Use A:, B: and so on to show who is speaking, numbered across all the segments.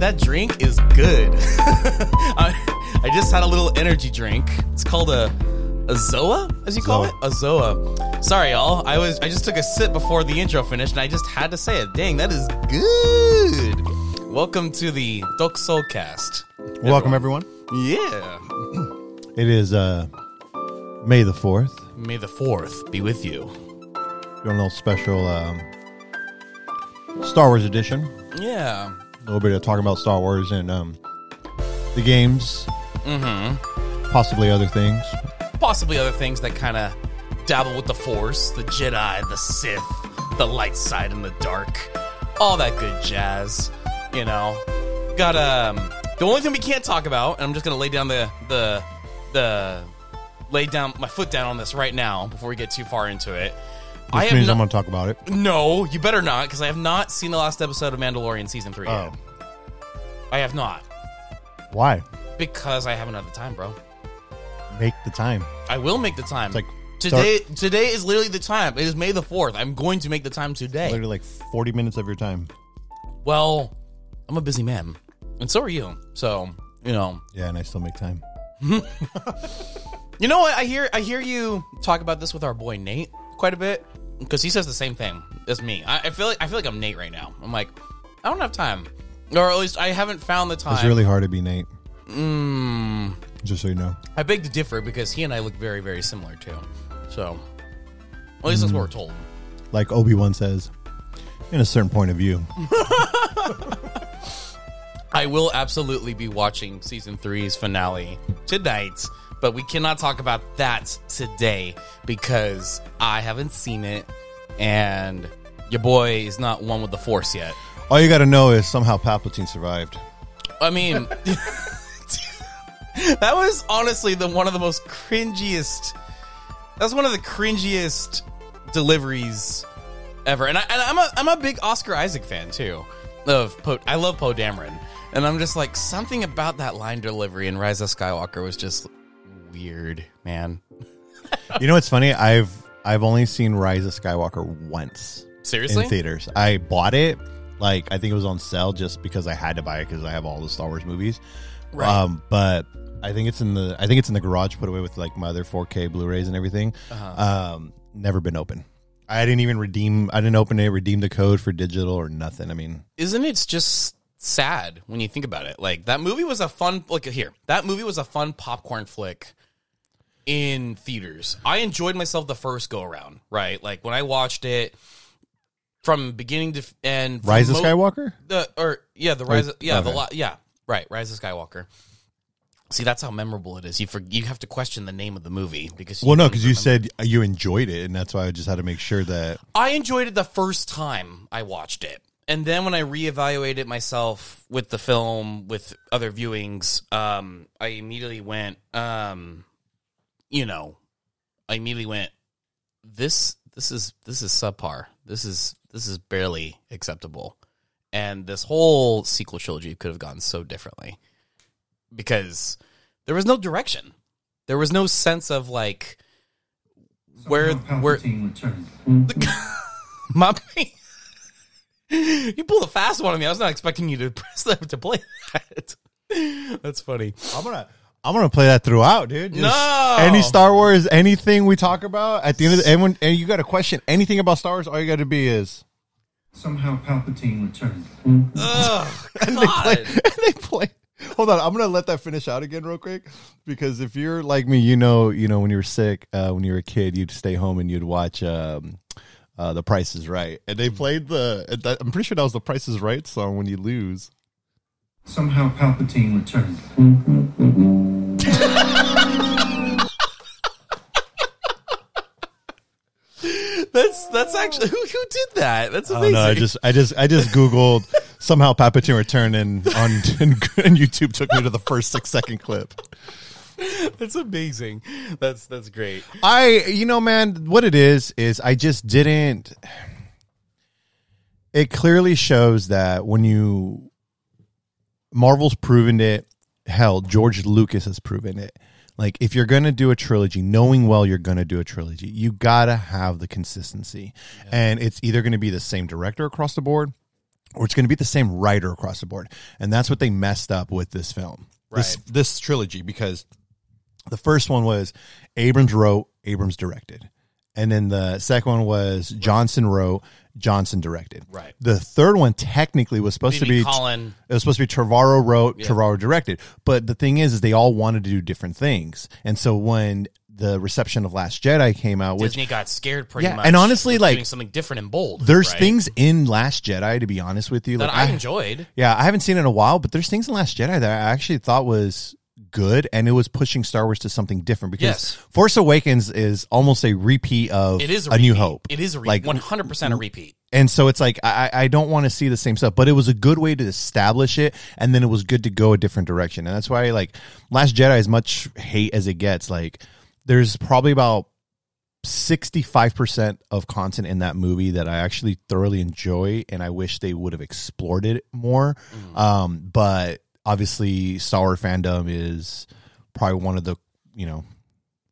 A: that drink is good. I, I just had a little energy drink. It's called a a Zoa, as you call
B: Zoa.
A: it, a Zoa. Sorry, y'all. I was I just took a sip before the intro finished, and I just had to say it. Dang, that is good. Welcome to the Dok Soul Cast.
B: Welcome everyone.
A: Yeah.
B: It is uh May the fourth.
A: May the fourth be with you.
B: Doing a little special um, Star Wars edition.
A: Yeah.
B: A little bit of talking about Star Wars and um, the games,
A: Mm-hmm.
B: possibly other things.
A: possibly other things that kind of dabble with the Force, the Jedi, the Sith, the light side and the dark, all that good jazz. You know, got um the only thing we can't talk about, and I'm just gonna lay down the the the lay down my foot down on this right now before we get too far into it. I
B: Which
A: have
B: means
A: no-
B: I'm going to talk about it.
A: no, you better not, because I have not seen the last episode of Mandalorian season three
B: Oh.
A: yet. I have not
B: Why?
A: because I haven't had the time, bro.
B: Make the time.
A: I will make the time.
B: It's like
A: Today, today is literally the time. It is May the fourth. I'm going to make the time today.
B: literally like 40 minutes of your time.
A: Well, I'm a busy man, and so are you. So you know,
B: Yeah, and I still make time.
A: you know what? I hear, I hear you talk about this with our boy Nate quite a bit because he says the same thing as me. I, I feel like I feel like I'm Nate right now. I'm like, I don't have time, or at least I haven't found the time.
B: It's really hard to be Nate,
A: Mm,
B: just so you know.
A: I beg to differ because he and I look very, very similar too. So, at least that's what we're told.
B: Like Obi-Wan says, in a certain point of view.
A: I will absolutely be watching season three's finale tonight, but we cannot talk about that today because I haven't seen it and your boy is not one with the force yet.
B: All you got to know is somehow Palpatine survived.
A: I mean, that was honestly the one of the most cringiest. That was one of the cringiest deliveries ever, and, I, and I'm a I'm a big Oscar Isaac fan too. Of Poe, I love Poe Dameron, and I'm just like something about that line delivery in Rise of Skywalker was just weird, man.
B: You know what's funny? I've I've only seen Rise of Skywalker once
A: Seriously,
B: in theaters. I bought it like I think it was on sale just because I had to buy it because I have all the Star Wars movies.
A: Right.
B: Um, but I think it's in the I think it's in the garage put away with like my other 4K Blu-rays and everything.
A: Uh-huh.
B: Um, never been open. I didn't even redeem. I didn't open it, redeem the code for digital or nothing. I mean,
A: isn't it just sad when you think about it? Like that movie was a fun like here. That movie was a fun popcorn flick in theaters. I enjoyed myself the first go around, right? Like when I watched it from beginning to end.
B: Rise of
A: mo-
B: Skywalker.
A: The or yeah, the rise. Of, yeah, the
B: okay.
A: la- yeah, right. Rise of Skywalker. See, that's how memorable it is. You for, you have to question the name of the movie because
B: Well, no, because you said you enjoyed it, and that's why I just had to make sure that
A: I enjoyed it the first time I watched it. And then when I reevaluated myself with the film, with other viewings, um, I immediately went, um, you know, I immediately went, this, this is, this is subpar. This is, this is barely acceptable. And this whole sequel trilogy could have gone so differently because there was no direction. There was no sense of like, where, where, my you pulled a fast one on me. I was not expecting you to press that to play that. That's funny.
B: I'm gonna I'm gonna play that throughout, dude. Just
A: No!
B: any Star Wars, anything we talk about at the end of the everyone, and you got a question anything about Star Wars, all you got to be is
C: Somehow Palpatine returned.
A: Ugh,
B: and they play,
A: God.
B: and they play. Hold on, I'm gonna let that finish out again real quick because if you're like me, you know, you know when you were sick, uh, when you were a kid, you'd stay home and you'd watch. Um, uh, the Price is Right, and they played the. I'm pretty sure that was the Price is Right song when you lose.
C: Somehow Palpatine returned.
A: That's that's actually who who did that? That's
B: I
A: amazing.
B: don't know. I just, I just, I just googled somehow Palpatine returned and on and, YouTube took me to the first six second clip.
A: that's amazing. That's that's great.
B: I, you know, man, what it is is I just didn't. It clearly shows that when you Marvel's proven it, hell, George Lucas has proven it. Like if you're gonna do a trilogy, knowing well you're gonna do a trilogy, you gotta have the consistency, and it's either gonna be the same director across the board, or it's going to be the same writer across the board. And that's what they messed up with this film, this, this trilogy, because the first one was Abrams wrote, Abrams directed. And then the second one was Johnson wrote, Johnson directed.
A: Right.
B: The third one technically was supposed to be
A: Colin.
B: it was supposed to be Trevorrow wrote, Trevorrow directed. But the thing is, is they all wanted to do different things. And so when the reception of Last Jedi came out, which
A: Disney got scared pretty
B: Yeah,
A: much.
B: and honestly, like,
A: doing something different and bold.
B: there's
A: right?
B: things in Last Jedi, to be honest with you,
A: that
B: like
A: I enjoyed.
B: yeah, I haven't seen it in a while, but there's things in Last Jedi that I actually thought was good, and it was pushing Star Wars to something different. Because
A: Yes.
B: Force Awakens is almost a repeat of
A: It is a,
B: a New. Hope.
A: It is a re-
B: like
A: 100% a repeat.
B: and so it's like I, I don't want to see the same stuff, but it was a good way to establish it, and then it was good to go a different direction, and that's why like Last Jedi, as much hate as it gets, like there's probably about sixty five percent of content in that movie that I actually thoroughly enjoy, and I wish they would have explored it more. Um, but obviously, Star Wars fandom is probably one of the you know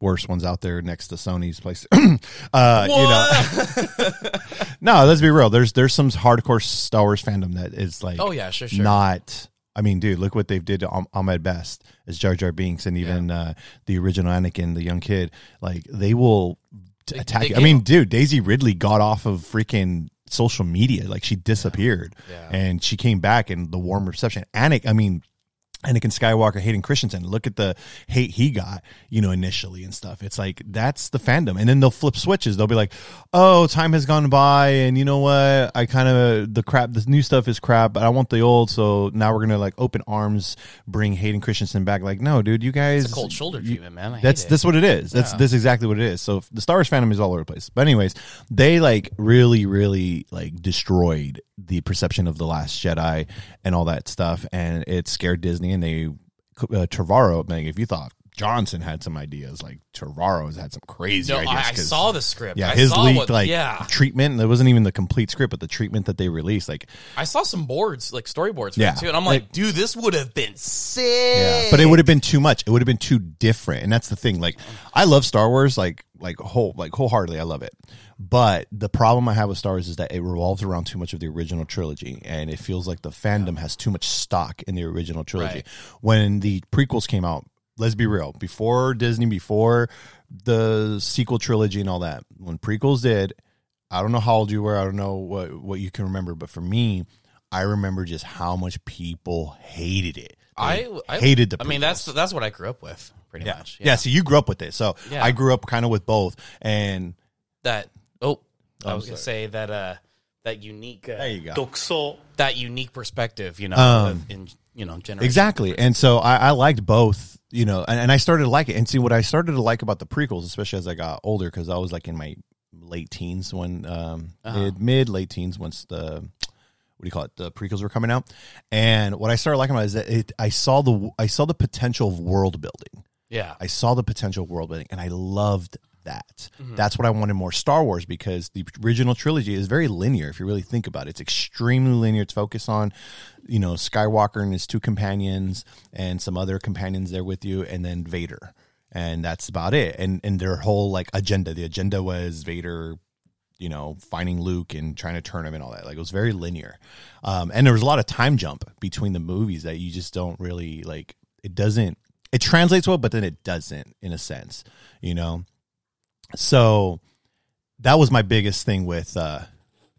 B: worst ones out there next to Sony's place. uh, you know, no, let's be real. There's there's some hardcore Star Wars fandom that is like
A: Oh, yeah, sure, sure.
B: not. I mean, dude, look what they've did to Ahm- Ahmed Best as Jar Jar Binks, and even uh, the original Anakin, the young kid. Like they will
A: They-
B: attack.
A: they
B: you. I mean, dude, Daisy Ridley got off of freaking social media. Like she disappeared,
A: Yeah.
B: and she came back, and the warm reception. Anakin, I mean. Anakin Skywalker, Hayden Christensen. Look at the hate he got, you know, initially and stuff. It's like that's the fandom, and then they'll flip switches. They'll be like, "Oh, time has gone by, and you know what? I kind of the crap. This new stuff is crap, but I want the old. So now we're gonna like open arms, bring Hayden Christensen back. Like, no, dude, you guys,
A: It's a cold shoulder
B: you-
A: treatment, man. I
B: that's that's what it is. That's
A: Yeah.
B: that's exactly what it is. So the Star Wars fandom is all over the place. But anyways, they like really, really like destroyed the perception of the Last Jedi and all that stuff, and it scared Disney. And they uh, Trevorrow, like if you thought Johnson had some ideas, like has had some crazy
A: No,
B: ideas.
A: I, I saw the script.
B: yeah,
A: I
B: his leaked
A: what,
B: like
A: yeah.
B: treatment. It wasn't even the complete script, but the treatment that they released, like
A: I saw some boards, like storyboards for
B: Yeah.
A: too, and I'm like, dude, this would have been sick.
B: Yeah, but it would have been too much. It would have been too different, and that's the thing. Like, I love Star Wars, like like whole like wholeheartedly. I love it, but the problem I have with Star Wars is that it revolves around too much of the original trilogy, and it feels like the fandom has too much stock in the original trilogy.
A: Right.
B: When the prequels came out, let's be real, before Disney, before the sequel trilogy and all that, when prequels did, I don't know how old you were. I don't know what what you can remember, but for me. I remember just how much people hated it.
A: I, I
B: hated the.
A: I mean, that's that's what I grew up with, pretty
B: Yeah.
A: much.
B: yeah. So you grew up with it. So
A: Yeah.
B: I grew up kind of with both. And
A: that. Oh, I
B: I'm
A: was gonna say that. Uh, that unique. Uh,
B: there you go.
A: that unique perspective, you know,
B: Um,
A: in you know, generation.
B: Exactly. And so I, I liked both, you know, and, and I started to like it. And see what I started to like about the prequels, especially as I got older, because I was like in my late teens when, um,
A: Uh-huh.
B: mid, mid, late teens once the, what do you call it? The prequels were coming out. And what I started liking about it is that it, I saw the, I saw the potential of world building.
A: Yeah.
B: I saw the potential of world building and I loved that.
A: Mm-hmm.
B: That's what I wanted more Star Wars because the original trilogy is very linear if you really think about it. It's extremely linear. It's focused on, you know, Skywalker and his two companions and some other companions there with you and then Vader. And that's about it. And and their whole like agenda. The agenda was Vader you know, finding Luke and trying to turn him and all that. Like it was very linear. Um, and there was a lot of time jump between the movies that you just don't really like. It doesn't, it translates well, but then it doesn't in a sense, you know? So that was my biggest thing with, uh,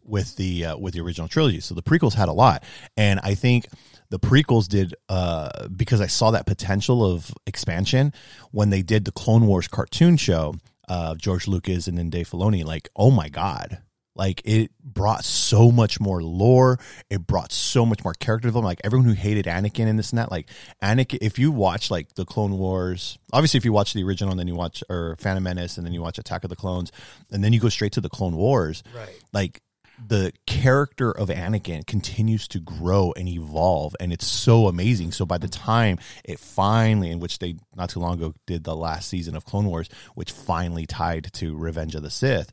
B: with the, uh, with the original trilogy. So the prequels had a lot. And I think the prequels did, uh, because I saw that potential of expansion when they did the Clone Wars cartoon show, uh, George Lucas and then Dave Filoni, like, oh my God. Like it brought so much more lore. It brought so much more character development. Like everyone who hated Anakin and this and that, like Anakin, if you watch like the Clone Wars, obviously if you watch the original and then you watch or Phantom Menace and then you watch Attack of the Clones and then you go straight to the Clone Wars,
A: Right.
B: like the character of Anakin continues to grow and evolve, and it's so amazing. So by the time it finally, in which they not too long ago did the last season of Clone Wars, which finally tied to Revenge of the Sith,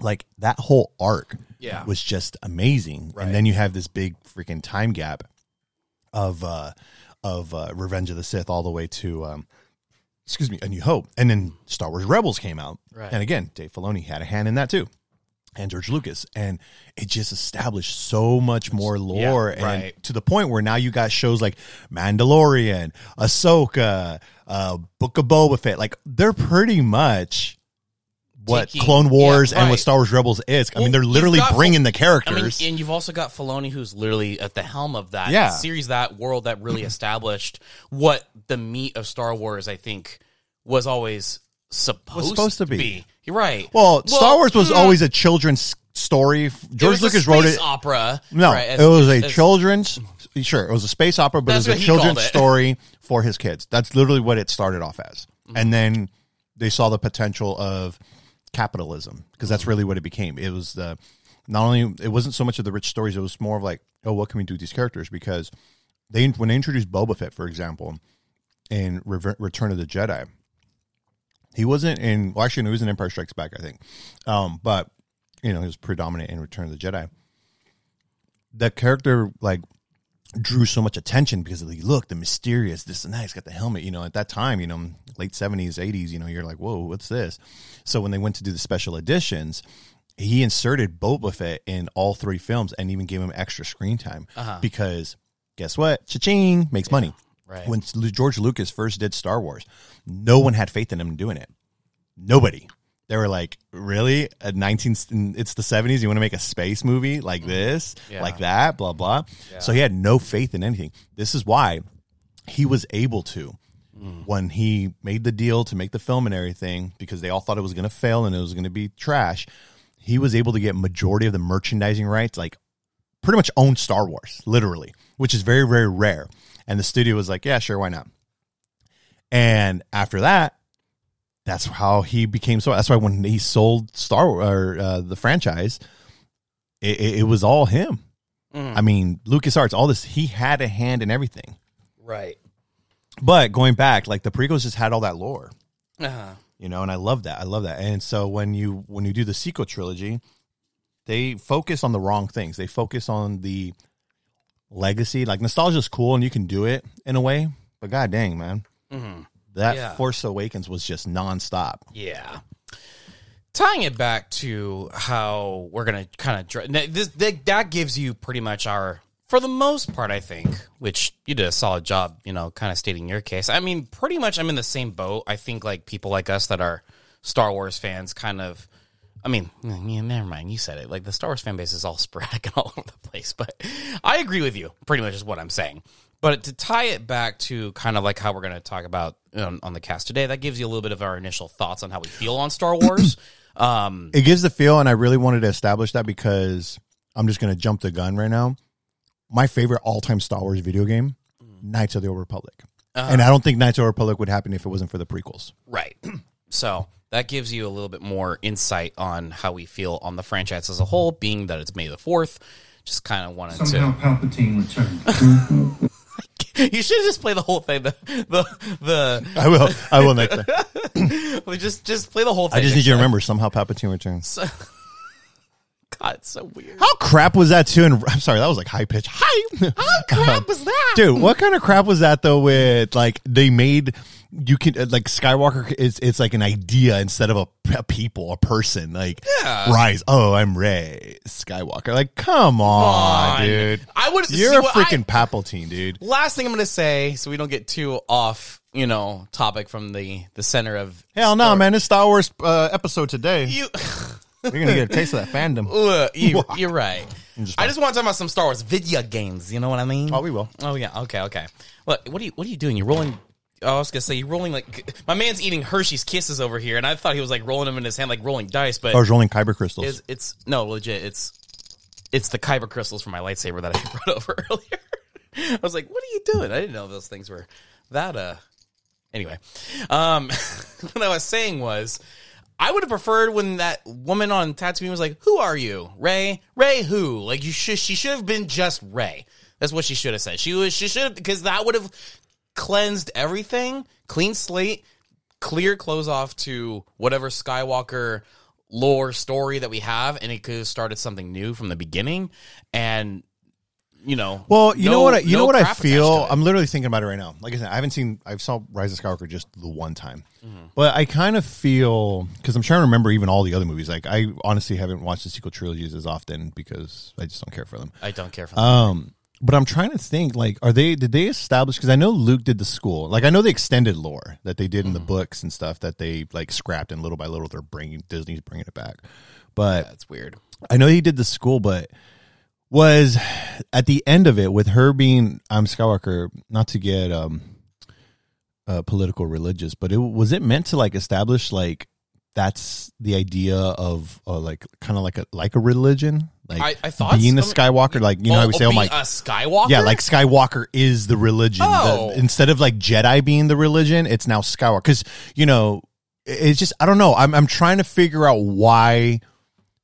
B: like that whole arc
A: Yeah.
B: was just amazing.
A: Right.
B: And then you have this big freaking time gap of uh of uh, Revenge of the Sith all the way to um excuse me, A New Hope. And then Star Wars Rebels came out.
A: Right.
B: And again, Dave Filoni had a hand in that too. and George Lucas, and it just established so much more lore, and
A: right.
B: to the point where now you got shows like Mandalorian, Ahsoka, uh, Book of Boba Fett. Like they're pretty much what
A: Taking-
B: Clone Wars
A: yeah,
B: and what
A: right.
B: Star Wars Rebels is. I
A: Well,
B: mean, they're
A: you've
B: literally
A: got-
B: bringing the
A: I mean,
B: characters.
A: and you've also got Filoni, who's literally at the helm of that
B: Yeah.
A: series, that world that really established what the meat of Star Wars. I think was always supposed,
B: supposed to be.
A: You're right.
B: well, Star Wars was
A: mm,
B: always a children's story.
A: it
B: George
A: was a
B: Lucas wrote
A: space
B: it.
A: Opera.
B: No,
A: right, as-
B: it was a
A: as-
B: children's. Sure, it was a space opera, but it
A: what
B: was a
A: he called
B: children's
A: it.
B: story for his kids. That's literally what it started off as.
A: Mm-hmm.
B: And then they saw the potential of capitalism because that's really what it became. It was the not only it wasn't so much of the rich stories; it was more of like, oh, what can we do with these characters? Because they when they introduced Boba Fett, for example, in Return of the Jedi, he wasn't in. Well, actually, he was in Empire Strikes Back, I think. Um, but you know, he was predominant in Return of the Jedi. The character like drew so much attention because of the look, the mysterious, this and that. He's got the helmet. You know, at that time, you know, late seventies, eighties. You know, you're like, whoa, what's this? So when they went to do the special editions. He inserted Boba Fett in all three films and even gave him extra screen time uh-huh. because guess what? Cha-ching makes money.
A: Right.
B: When George Lucas first did Star Wars, no one had faith in him doing it. Nobody. They were like, "Really? At 19 it's the 70s, you want to make a space movie like mm-hmm. this,
A: Yeah.
B: like that, blah blah." So he had no faith in anything. This is why he was able to mm. when he made the deal to make the film and everything because they all thought it was going to fail and it was going to be trash. He was able to get majority of the merchandising rights, like pretty much own Star Wars, literally, which is very, very rare. And the studio was like, yeah, sure, why not? And after that, that's how he became so. That's why when he sold Star or uh, the franchise, it, it, it was all him. I mean, LucasArts, all this, he had a hand in everything.
A: right.
B: But going back, like the prequels just had all that lore
A: Uh-huh.
B: you know and i love that i love that and so when you when you do the sequel trilogy they focus on the wrong things they focus on the legacy like nostalgia is cool and you can do it in a way but god dang man that
A: Yeah.
B: force awakens was just nonstop
A: Yeah. Tying it back to how we're gonna kind of this that, gives you pretty much our for the most part, I think, which you did a solid job, you know, kind of stating your case. I mean, pretty much I'm in the same boat. I think like people like us that are Star Wars fans kind of I mean, yeah, never mind. You said it. Like the Star Wars fan base is all sporadic and all over the place, but I agree with you. Pretty much is what I'm saying. But to tie it back to kind of like how we're going to talk about on, on the cast today, that gives you a little bit of our initial thoughts on how we feel on Star Wars. um,
B: it gives the feel and i really wanted to establish that because i'm just going to jump the gun right now my favorite all-time star wars video game mm. knights of the old republic uh-huh. and i don't think knights of the Old republic would happen if it wasn't for the prequels
A: Right. So that gives you a little bit more insight on how we feel on the franchise as a whole, being that it's May the 4th. Just kind of wanted
C: Somehow
A: to.
C: Palpatine returned.
A: You should just play the whole thing. The, the, the,
B: i will i will next time.
A: we just, just play the whole thing.
B: i just need you to remember somehow palpatine returns
A: God, it's so weird.
B: How crap was that too? And I'm sorry, that was like high pitch. Hi.
A: How crap was that?
B: Dude, what kind of crap was that though? With like they made you can uh, like Skywalker is it's like an idea instead of a, a people, a person. Like
A: Yeah.
B: rise. Oh, I'm Rey Skywalker. Like, come on,
A: on.
B: dude.
A: I would-
B: You're
A: see
B: a
A: what I-
B: freaking Palpatine, dude.
A: Last thing I'm going to say, so we don't get too off, you know, topic from the, the center of.
B: Hell no, man. It's Star Wars uh, episode today.
A: You.
B: You're gonna get a taste of that fandom.
A: You, you're right.
B: just
A: I just want to talk about some Star Wars video games. You know what I mean?
B: Oh, we will.
A: Oh yeah. Okay. Okay. Look, what are you what are you doing? You're rolling. Oh, I was gonna say you're rolling like my man's eating Hershey's Kisses over here, and I thought he was like rolling them in his hand like rolling dice, but
B: I was rolling kyber crystals.
A: it's, it's no legit. It's it's the kyber crystals from my lightsaber that I brought over earlier. I was like, what are you doing? I didn't know those things were that. Uh. Anyway, um, what I was saying was. I would have preferred when that woman on Tatooine was like, "Who are you, Rey? Rey who?" Like you should, she should have been just Rey. That's what she should have said. She was, she should have because that would have cleansed everything, clean slate, clear close off to whatever Skywalker lore story that we have, and it could have started something new from the beginning. And you know.
B: Well, you
A: no-
B: know what? I, you
A: no
B: know what I feel. I'm literally thinking about it right now. Like I said, I haven't seen. I saw Rise of Skywalker just the one time,
A: Mm-hmm.
B: but I kind of feel because I'm trying to remember even all the other movies. Like I honestly haven't watched the sequel trilogies as often because I just don't care for them.
A: I don't care for that.
B: Um, but I'm trying to think. Like, are they? Did they establish? Because I know Luke did the school. Like, I know the extended lore that they did in the
A: Mm-hmm.
B: books and stuff that they like scrapped, and little by little they're bringing Disney's bringing it back. But
A: That's weird.
B: I know he did the school, but was at the end of it with her being I'm Skywalker, not to get um uh political religious, but it was it meant to like establish like that's the idea of uh, like kind of like a like a religion, like
A: I- I thought
B: being a. Skywalker, like you know how we say, oh my,
A: a Skywalker.
B: yeah, like Skywalker is the religion. The-
A: Oh.
B: instead of like Jedi being the religion, it's now Skywalker. Because you know, it's just I don't know. I'm I'm trying to figure out why.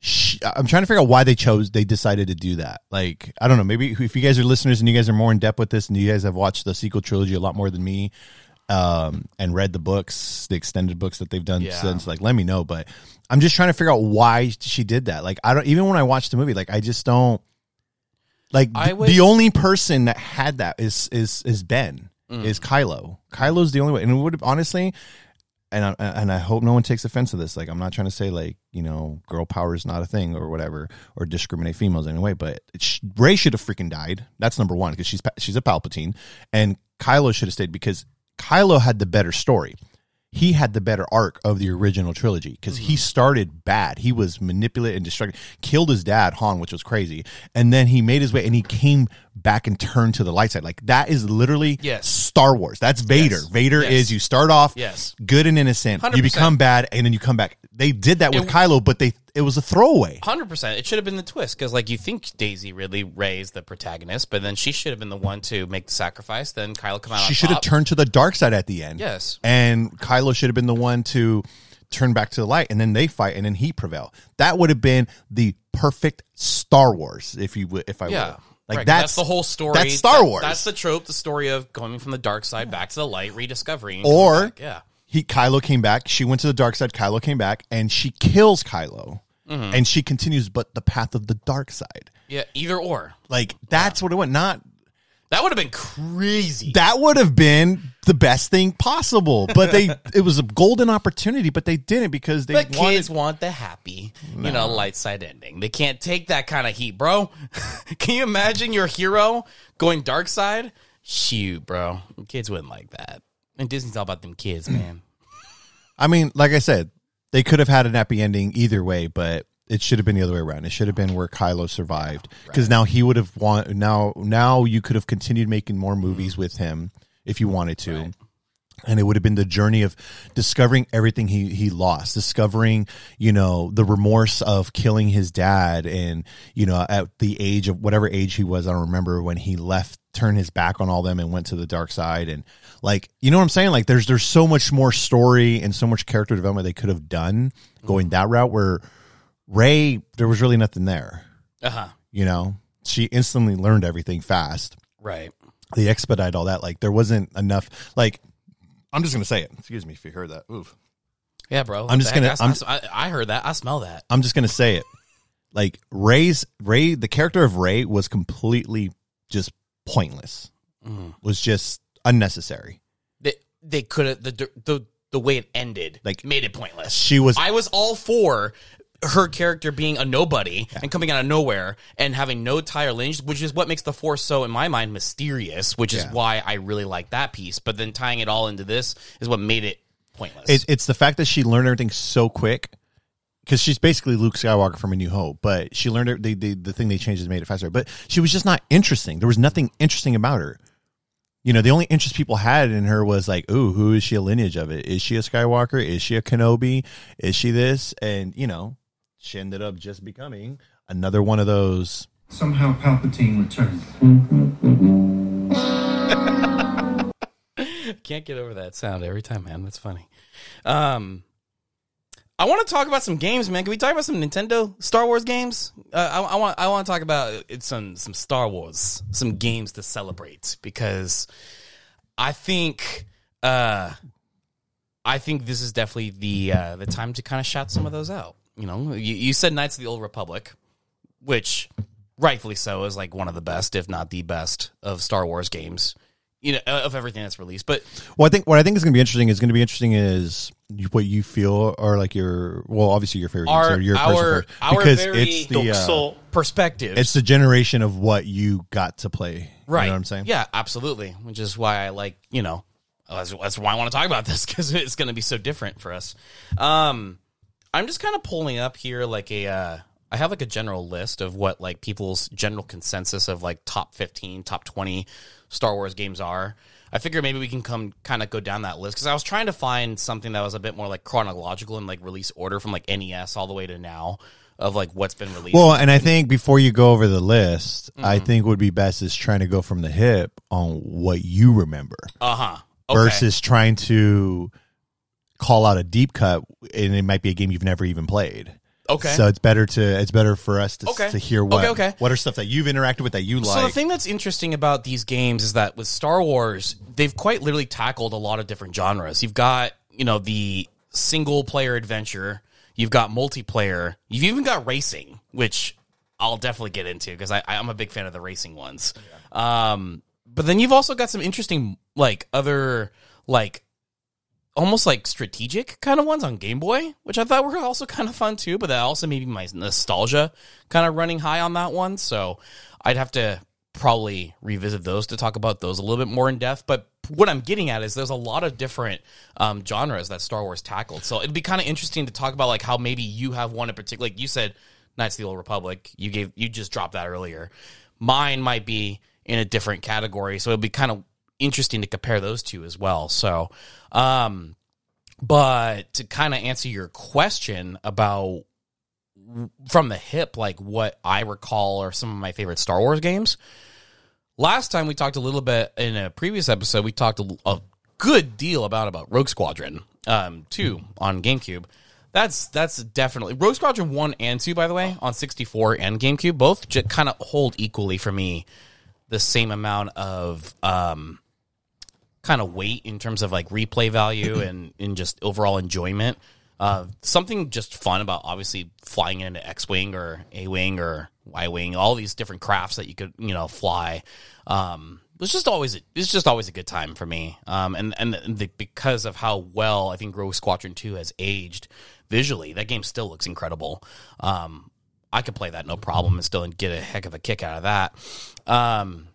B: She, I'm trying to figure out why they chose. They decided to do that. Like I don't know. Maybe if you guys are listeners and you guys are more in depth with this, and you guys have watched the sequel trilogy a lot more than me, um, and read the books, the extended books that they've done
A: Yeah.
B: since, like let me know. But I'm just trying to figure out why she did that. Like I don't even when I watched the movie, like I just don't. Like th-
A: would-
B: the only person that had that is is is Ben
A: Mm.
B: is Kylo. Kylo's the only one, and it would honestly, and I, and I hope no one takes offense to this. Like I'm not trying to say like you know girl power is not a thing or whatever or discriminate females in any way. but sh- Rey should have freaking died. That's number one because she's she's a Palpatine, and Kylo should have stayed because Kylo had the better story. He had the better arc of the original trilogy because he mm-hmm. started bad. He was manipulated and destructive, killed his dad Han, which was crazy, and then he made his way and he came back and turn to the light side. Like that is literally
A: Yes.
B: Star Wars. That's Vader.
A: Yes.
B: Vader
A: Yes.
B: is you start off
A: Yes.
B: good and innocent, you
A: 100%.
B: become bad, and then you come back. They did that with
A: It-
B: Kylo, but they it was a throwaway.
A: Hundred percent. It should have been the twist because, like, you think Daisy Ridley Rey is the protagonist, but then she should have been the one to make the sacrifice. Then Kylo come out.
B: She should have turned to the dark side at the end.
A: Yes.
B: and Kylo should have been the one to turn back to the light, and then they fight, and then he prevail. That would have been the perfect Star Wars, if you would, if I
A: Yeah.
B: would. Like
A: Right,
B: that's,
A: that's the whole story.
B: That's Star
A: That-
B: Wars.
A: That's the trope, the story of going from the dark side back to the light, rediscovering.
B: or
A: yeah,
B: he Kylo came back. She went to the dark side. Kylo came back, and she kills Kylo,
A: Mm-hmm.
B: and she continues, but the path of the dark side.
A: yeah, either or.
B: Like that's what it went. Not
A: That would have been crazy.
B: that would have been the best thing possible, but they it was a golden opportunity, but they didn't because they
A: But
B: wanted.
A: kids want the happy, you know, light side ending. They can't take that kind of heat, bro. Can you imagine your hero going dark side? Shoot, bro. Kids wouldn't like that. And Disney's all about them kids, mm. man.
B: I mean, like I said, they could have had an happy ending either way, but it should have been the other way around. It should have been where Kylo survived because now he would have want now now you could have continued making more movies mm. with him if you wanted to. And it would have been the journey of discovering everything he, he lost, discovering, you know, the remorse of killing his dad. And, you know, at the age of whatever age he was, I don't remember when he left, turned his back on all them and went to the dark side. And like, you know what I'm saying? Like there's, there's so much more story and so much character development they could have done going that route where Rey, there was really nothing there.
A: Uh huh.
B: You know, she instantly learned everything fast
A: Right.
B: They expedite all that. Like there wasn't enough. Like I'm just gonna say it. Excuse me if you heard that. Oof.
A: Yeah, bro.
B: I'm just gonna-
A: heck? I, I, I heard that. I smell that.
B: I'm just gonna say it. Like Rey's Rey, the character of Rey was completely just pointless.
A: Mhm.
B: Was just unnecessary.
A: They they could have the the the way it ended
B: Like-
A: made it pointless.
B: She was
A: I was all for her character being a nobody and coming out of nowhere and having no tie or lineage, which is what makes the force so, in my mind, mysterious. Which is
B: Yeah.
A: why I really like that piece. But then tying it all into this is what made it pointless.
B: it, it's the fact that she learned everything so quick. Because she's basically Luke Skywalker from A New Hope, but she learned it, the, the the thing they changed is made it faster. But she was just not interesting. There was nothing interesting about her. You know, the only interest people had in her was like, "Ooh, who is she a lineage of it? Is she a Skywalker? Is she a Kenobi? Is she this?" And you know, she ended up just becoming another one of those.
C: Somehow Palpatine returned.
A: Can't get over that sound every time, man. That's funny. Um, I want to talk about some games, man. Can we talk about some Nintendo Star Wars games? Uh, I, I want I want to talk about it's some some Star Wars, some games to celebrate because I think uh, I think this is definitely the uh, the time to kind of shout some of those out. You know, you, you said Knights of the Old Republic, which rightfully so, is like one of the best, if not the best, of Star Wars games. You know, of everything that's released. But
B: Well, I think what I think is going to be interesting is going to be interesting is what you feel or like your well, obviously your favorite
A: Our-
B: games or your
A: our- our
B: because
A: very-
B: it's the uh,
A: perspective,
B: it's the generation of what you got to play.
A: right?
B: You know what I'm saying?
A: Yeah, absolutely. Which is why I like you know that's, that's why I want to talk about this because it's going to be so different for us. Um, I'm just kind of pulling up here like a. Uh, I have like a general list of what like people's general consensus of like top 15, top 20 Star Wars games are. I figure maybe we can come kind of go down that list because I was trying to find something that was a bit more like chronological and like release order from like NES all the way to now of like what's been released.
B: Well, and I think before you go over the list,
A: Mm-hmm.
B: I think would be best is trying to go from the hip on what you remember
A: uh huh.
B: versus trying to call out a deep cut and it might be a game you've never even played.
A: Okay.
B: So it's better to it's better for us to
A: Okay.
B: to hear what
A: Okay, okay.
B: what are stuff that you've interacted with that you like.
A: So the thing that's interesting about these games is that with Star Wars, they've quite literally tackled a lot of different genres. You've got, you know, the single player adventure, you've got multiplayer, you've even got racing, which I'll definitely get into because I, I'm a big fan of the racing ones. Um, but then you've also got some interesting, like, other, like, almost like strategic kind of ones on Game Boy, which I thought were also kind of fun too. But that also maybe my nostalgia kind of running high on that one. So I'd have to probably revisit those to talk about those a little bit more in depth. But what I'm getting at is there's a lot of different um, genres that Star Wars tackled. So it'd be kind of interesting to talk about like how maybe you have one in particular. Like you said, Knights of the Old Republic. You gave you just dropped that earlier. Mine might be in a different category, so it'd be kind of interesting to compare those two as well. So, um, but to kind of answer your question about from the hip, like what I recall are some of my favorite Star Wars games. Last time we talked a little bit in a previous episode, we talked a, a good deal about about Rogue Squadron um, two on GameCube. That's that's definitely Rogue Squadron one and two, by the way, on sixty four and GameCube. Both just kind of hold equally for me the same amount of um, kind of weight in terms of like replay value and in just overall enjoyment. Uh, something just fun about obviously flying into X wing or A wing or Y wing, all these different crafts that you could you know fly. Um, it was just always it's just always a good time for me. Um, and and the, because of how well I think Rogue Squadron Two has aged visually, that game still looks incredible. Um, I could play that no problem and still get a heck of a kick out of that. Um,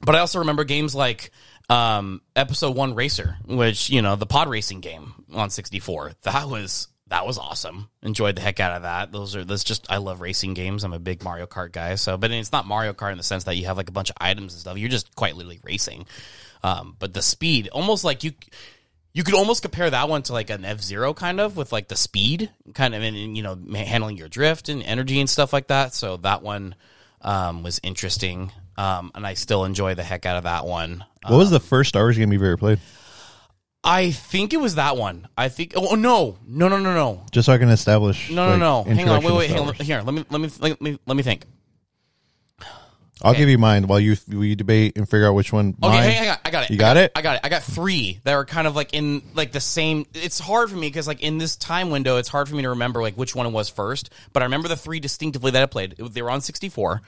A: but I also remember games like um, Episode One Racer, which you know the pod racing game on sixty four. That was that was awesome. Enjoyed the heck out of that. Those are that's just I love racing games. I'm a big Mario Kart guy. So, but it's not Mario Kart in the sense that you have like a bunch of items and stuff. You're just quite literally racing. Um, but the speed, almost like you. You could almost compare that one to like an F Zero kind of with like the speed kind of and, and you know handling your drift and energy and stuff like that. So that one um, was interesting, um, and I still enjoy the heck out of that one.
B: what was the first Star Wars game you've ever played?
A: I think it was that one. I think. Oh no, no, no, no, no,
B: Just so I can establish.
A: no, no,
B: like,
A: no. Hang on, wait, wait. Hang on. Here, let me, let me, let me, let me think.
B: I'll
A: okay.
B: give you mine while you we debate and figure out which one.
A: Okay,
B: mine.
A: hang, hang on. I got it.
B: You
A: I
B: got it?
A: I got it. I got three that are kind of like in like the same. It's hard for me because like in this time window, it's hard for me to remember like which one it was first. But I remember the three distinctively that I played. They were on sixty four.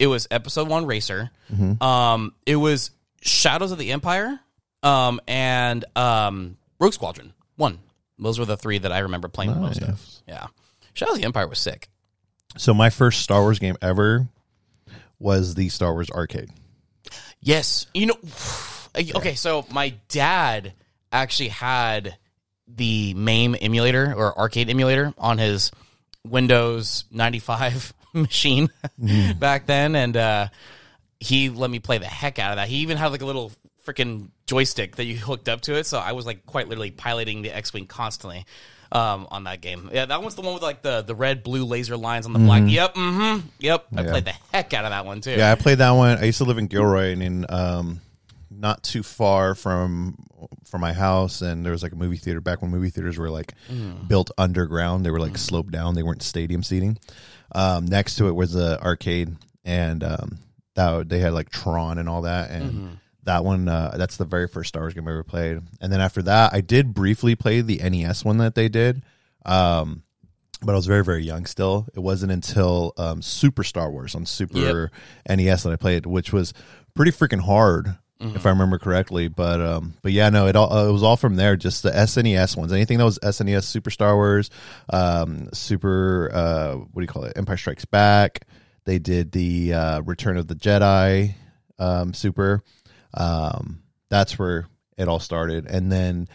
A: It was Episode One Racer.
B: Mm-hmm.
A: Um, it was Shadows of the Empire. Um, and um, Rogue Squadron One. Those were the three that I remember playing the most of. Yeah, Shadows of the Empire was sick.
B: So my first Star Wars game ever was the Star Wars arcade.
A: Yes. You know, okay, so my dad actually had the MAME emulator or arcade emulator on his Windows 95 machine back then. And uh, he let me play the heck out of that. He even had like a little freaking joystick that you hooked up to it. So I was like quite literally piloting the X Wing constantly. Um, on that game, yeah, that one's the one with like the the red blue laser lines on the black. Yep, mm-hmm, yep. I
B: Yeah.
A: played the heck out of that one too.
B: Yeah, I played that one. I used to live in Gilroy and in um, not too far from from my house, and there was like a movie theater back when movie theaters were like built underground. They were like sloped down. They weren't stadium seating. Um, next to it was the arcade, and um, that they had like Tron and all that, and. That one, uh, that's the very first Star Wars game I ever played. And then after that, I did briefly play the NES one that they did. Um, but I was very very young still. It wasn't until um, Super Star Wars on Super NES that I played, which was pretty freaking hard. If I remember correctly, but um, but yeah, no, it all uh, it was all from there. Just the SNES ones, anything that was SNES, Super Star Wars, um, Super, uh, what do you call it, Empire Strikes Back. They did the uh, Return of the Jedi, um, Super. Um, that's where it all started, and then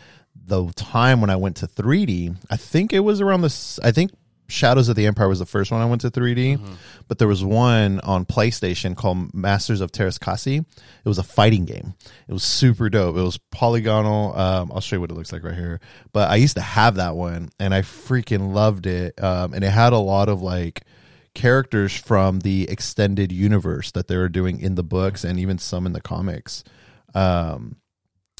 B: the time when I went to 3D, I think it was around this. I think Shadows of the Empire was the first one I went to 3D, but there was one on PlayStation called Masters of Teräs Käsi. It was a fighting game. It was super dope. It was polygonal. Um, I'll show you what it looks like right here. But I used to have that one, and I freaking loved it. Um, and it had a lot of like characters from the extended universe that they were doing in the books and even some in the comics. Um,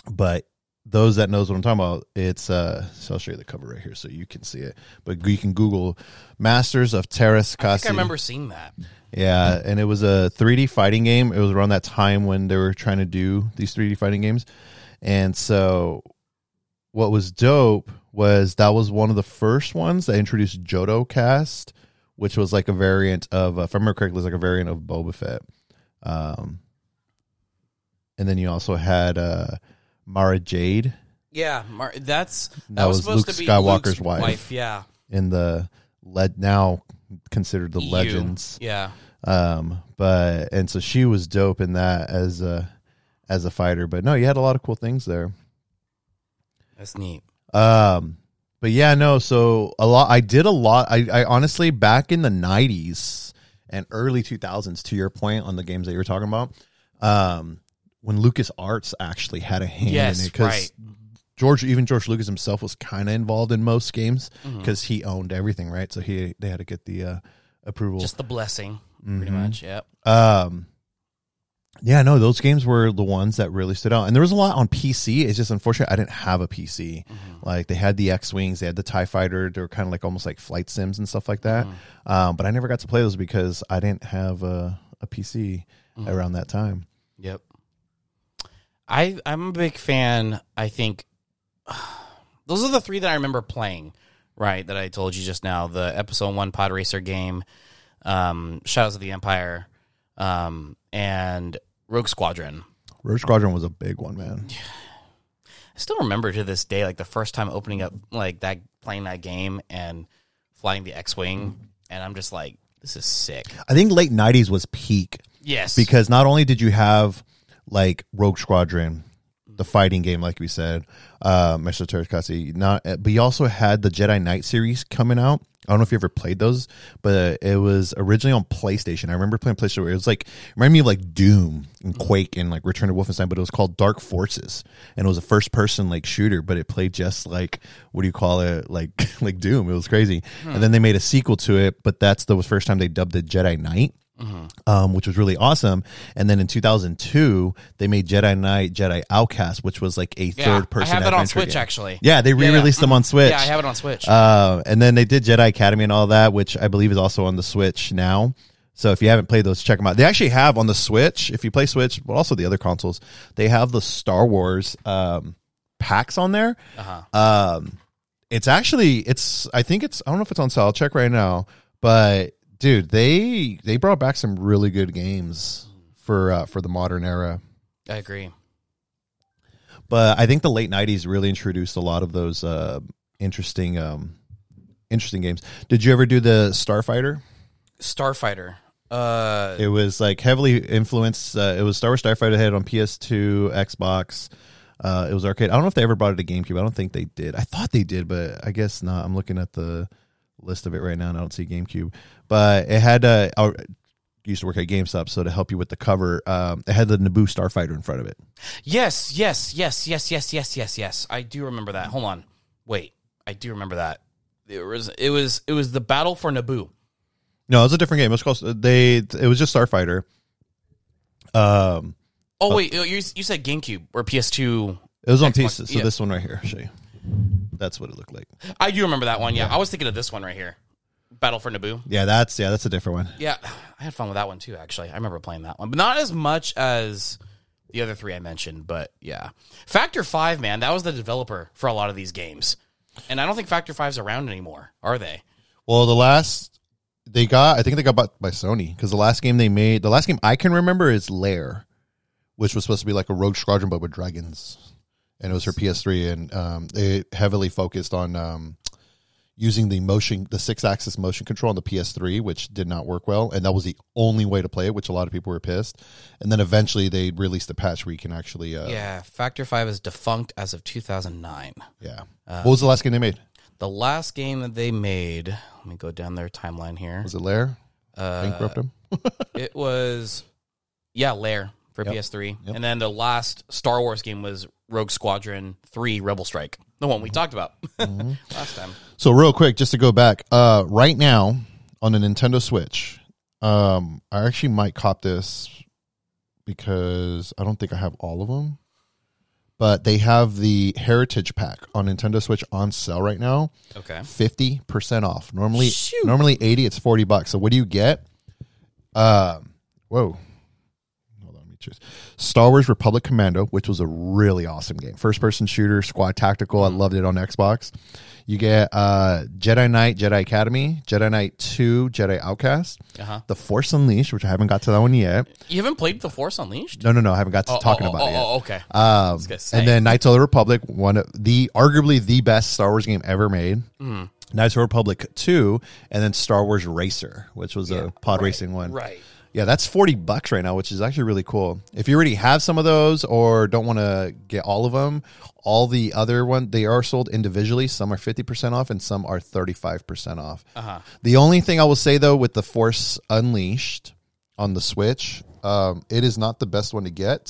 B: but those that knows what I'm talking about, it's uh so I'll show you the cover right here so you can see it. But you can Google Masters of Teräs
A: I think I remember seeing that.
B: Yeah, and it was a 3D fighting game. It was around that time when they were trying to do these 3D fighting games. And so what was dope was that was one of the first ones that introduced Jodo Kast, which was like a variant of, uh, if I remember correctly, it was like a variant of Boba Fett. Um, and then you also had uh, Mara Jade
A: Yeah, Mar- that's that,
B: That
A: was,
B: was
A: supposed
B: Luke
A: to be
B: Skywalker's
A: Luke's
B: wife.
A: Yeah,
B: in the led now considered the
A: EU.
B: Legends.
A: Yeah,
B: Um, but and so she was dope in that as a as a fighter. But no, you had a lot of cool things there.
A: that's neat.
B: Um, but yeah, no. So a lot. I did a lot. I, I honestly back in the '90s and early 2000s. To your point on the games that you were talking about, um, when Lucas Arts actually had a hand
A: Yes,
B: in it, 'cause
A: right.
B: George, even George Lucas himself was kind of involved in most games
A: Mm-hmm.
B: because he owned everything, right? So he they had to get the uh, approval.
A: Just the blessing, pretty
B: Mhm.
A: much. Yep.
B: Um, yeah, no, those games were the ones that really stood out, and there was a lot on PC. It's just unfortunate I didn't have a PC. Like they had the X wings, they had the Tie Fighter. They were kind of like almost like flight sims and stuff like that. Um, but I never got to play those because I didn't have a, a PC around that time.
A: Yep. I I'm a big fan. I think those are the three that I remember playing. Right, that I told you just now. The episode one pod racer game, um, Shadows of the Empire, um, and Rogue Squadron.
B: Rogue Squadron was a big one, man.
A: I still remember to this day, like the first time opening up like that, playing that game and flying the X wing, and I'm just like, this is sick.
B: I think late '90s was peak
A: Yes,
B: because not only did you have like Rogue Squadron, the fighting game, like we said, uh, Mr. Teräs Käsi, not, but you also had the Jedi Knight series coming out. I don't know if you ever played those, but it was originally on PlayStation. I remember playing PlayStation. Where it was like reminded me of like Doom and Quake and like Return to Wolfenstein, but it was called Dark Forces, and it was a first person like shooter, but it played just like what do you call it, like like Doom. It was crazy. And then they made a sequel to it, but that's the first time they dubbed it Jedi Knight um, which was really awesome. And then in 2002, they made Jedi Knight, Jedi Outcast, which was like a
A: yeah,
B: third person.
A: I have that on Switch
B: game.
A: actually.
B: Yeah, they re-released them on Switch.
A: Yeah, I have it on Switch.
B: Uh, and then they did Jedi Academy and all that, which I believe is also on the Switch now. So if you haven't played those, check them out. They actually have on the Switch, if you play Switch, but also the other consoles, they have the Star Wars um, packs on there.
A: uh-huh.
B: Um, it's actually it's I think it's I don't know if it's on sale. I'll check right now. But dude, they they brought back some really good games for uh, for the modern era.
A: I agree.
B: But I think the late '90s really introduced a lot of those uh, interesting um, interesting games. Did you ever do the Starfighter?
A: Starfighter. Uh,
B: It was like heavily influenced. Uh, it was Star Wars Starfighter had on PS2, Xbox. Uh, it was arcade. I don't know if they ever brought it to GameCube. I don't think they did. I thought they did, but I guess not. I'm looking at the list of it right now, and I don't see GameCube. But it had. Uh, I used to work at GameStop, so to help you with the cover, um, it had the Naboo Starfighter in front of it.
A: yes, yes, yes, yes, yes, yes, yes, yes. I do remember that. Hold on. Wait. I do remember that. It was it was it was the battle for Naboo.
B: No, it was a different game. It was called. They. It was just Starfighter. Um,
A: Oh, wait, you you said GameCube or PS2.
B: it was on
A: Xbox,
B: pieces. So
A: yeah.
B: this one right here, I'll show you. That's what it looked like.
A: I do remember that one. Yeah, I was thinking of this one right here. Battle for Naboo.
B: Yeah, that's yeah, that's a different one.
A: Yeah, I had fun with that one too. Actually, I remember playing that one, but not as much as the other three I mentioned. But yeah, Factor Five, man, that was the developer for a lot of these games, and I don't think Factor Five's around anymore, are they?
B: Well, the last they got, I think they got bought by Sony because the last game they made, the last game I can remember is Lair, which was supposed to be like a Rogue Squadron but with dragons, and it was for PS3, and um, they heavily focused on um, using the motion, the six axis motion control on the PS3, which did not work well, and that was the only way to play it, which a lot of people were pissed. And then eventually they released a patch where you can actually, uh, yeah.
A: Factor 5 is defunct as of 2009. Yeah.
B: what was the last game they made?
A: The last game that they made, let me go down their timeline here.
B: Was it Lair?
A: Uh,
B: Bankrupt them.
A: it was, yeah, Lair for PS3.
B: Yep.
A: And then the last Star Wars game was Rogue Squadron 3 Rebel Strike, the one we talked about last time.
B: So real quick, just to go back, uh, right now on the Nintendo Switch, um, I actually might cop this because I don't think I have all of them, but they have the Heritage Pack on Nintendo Switch on sale right now,
A: Okay.
B: fifty percent off. Normally,
A: Shoot.
B: normally eighty, it's forty bucks. So what do you get? Um, whoa. Hold on, let me choose. Star Wars Republic Commando, which was a really awesome game. First person shooter, squad tactical. I loved it on Xbox. You get uh, Jedi Knight, Jedi Academy, Jedi Knight 2, Jedi Outcast,
A: Uh-huh.
B: The Force Unleashed, which I haven't got to that one yet.
A: You haven't played The Force Unleashed?
B: No, no, no, I haven't got to
A: Oh,
B: talking
A: oh,
B: about
A: oh,
B: it yet.
A: oh, okay.
B: Um, and then Knights of the Republic, one of the arguably the best Star Wars game ever made.
A: Hmm.
B: Knights of the Republic two, and then Star Wars Racer, which was a pod racing one.
A: Right.
B: Yeah, that's forty bucks right now, which is actually really cool. If you already have some of those or don't want to get all of them, all the other one they are sold individually. Some are fifty percent off, and some are thirty five percent off.
A: Uh-huh.
B: The only thing I will say though, with the Force Unleashed on the Switch, um, it is not the best one to get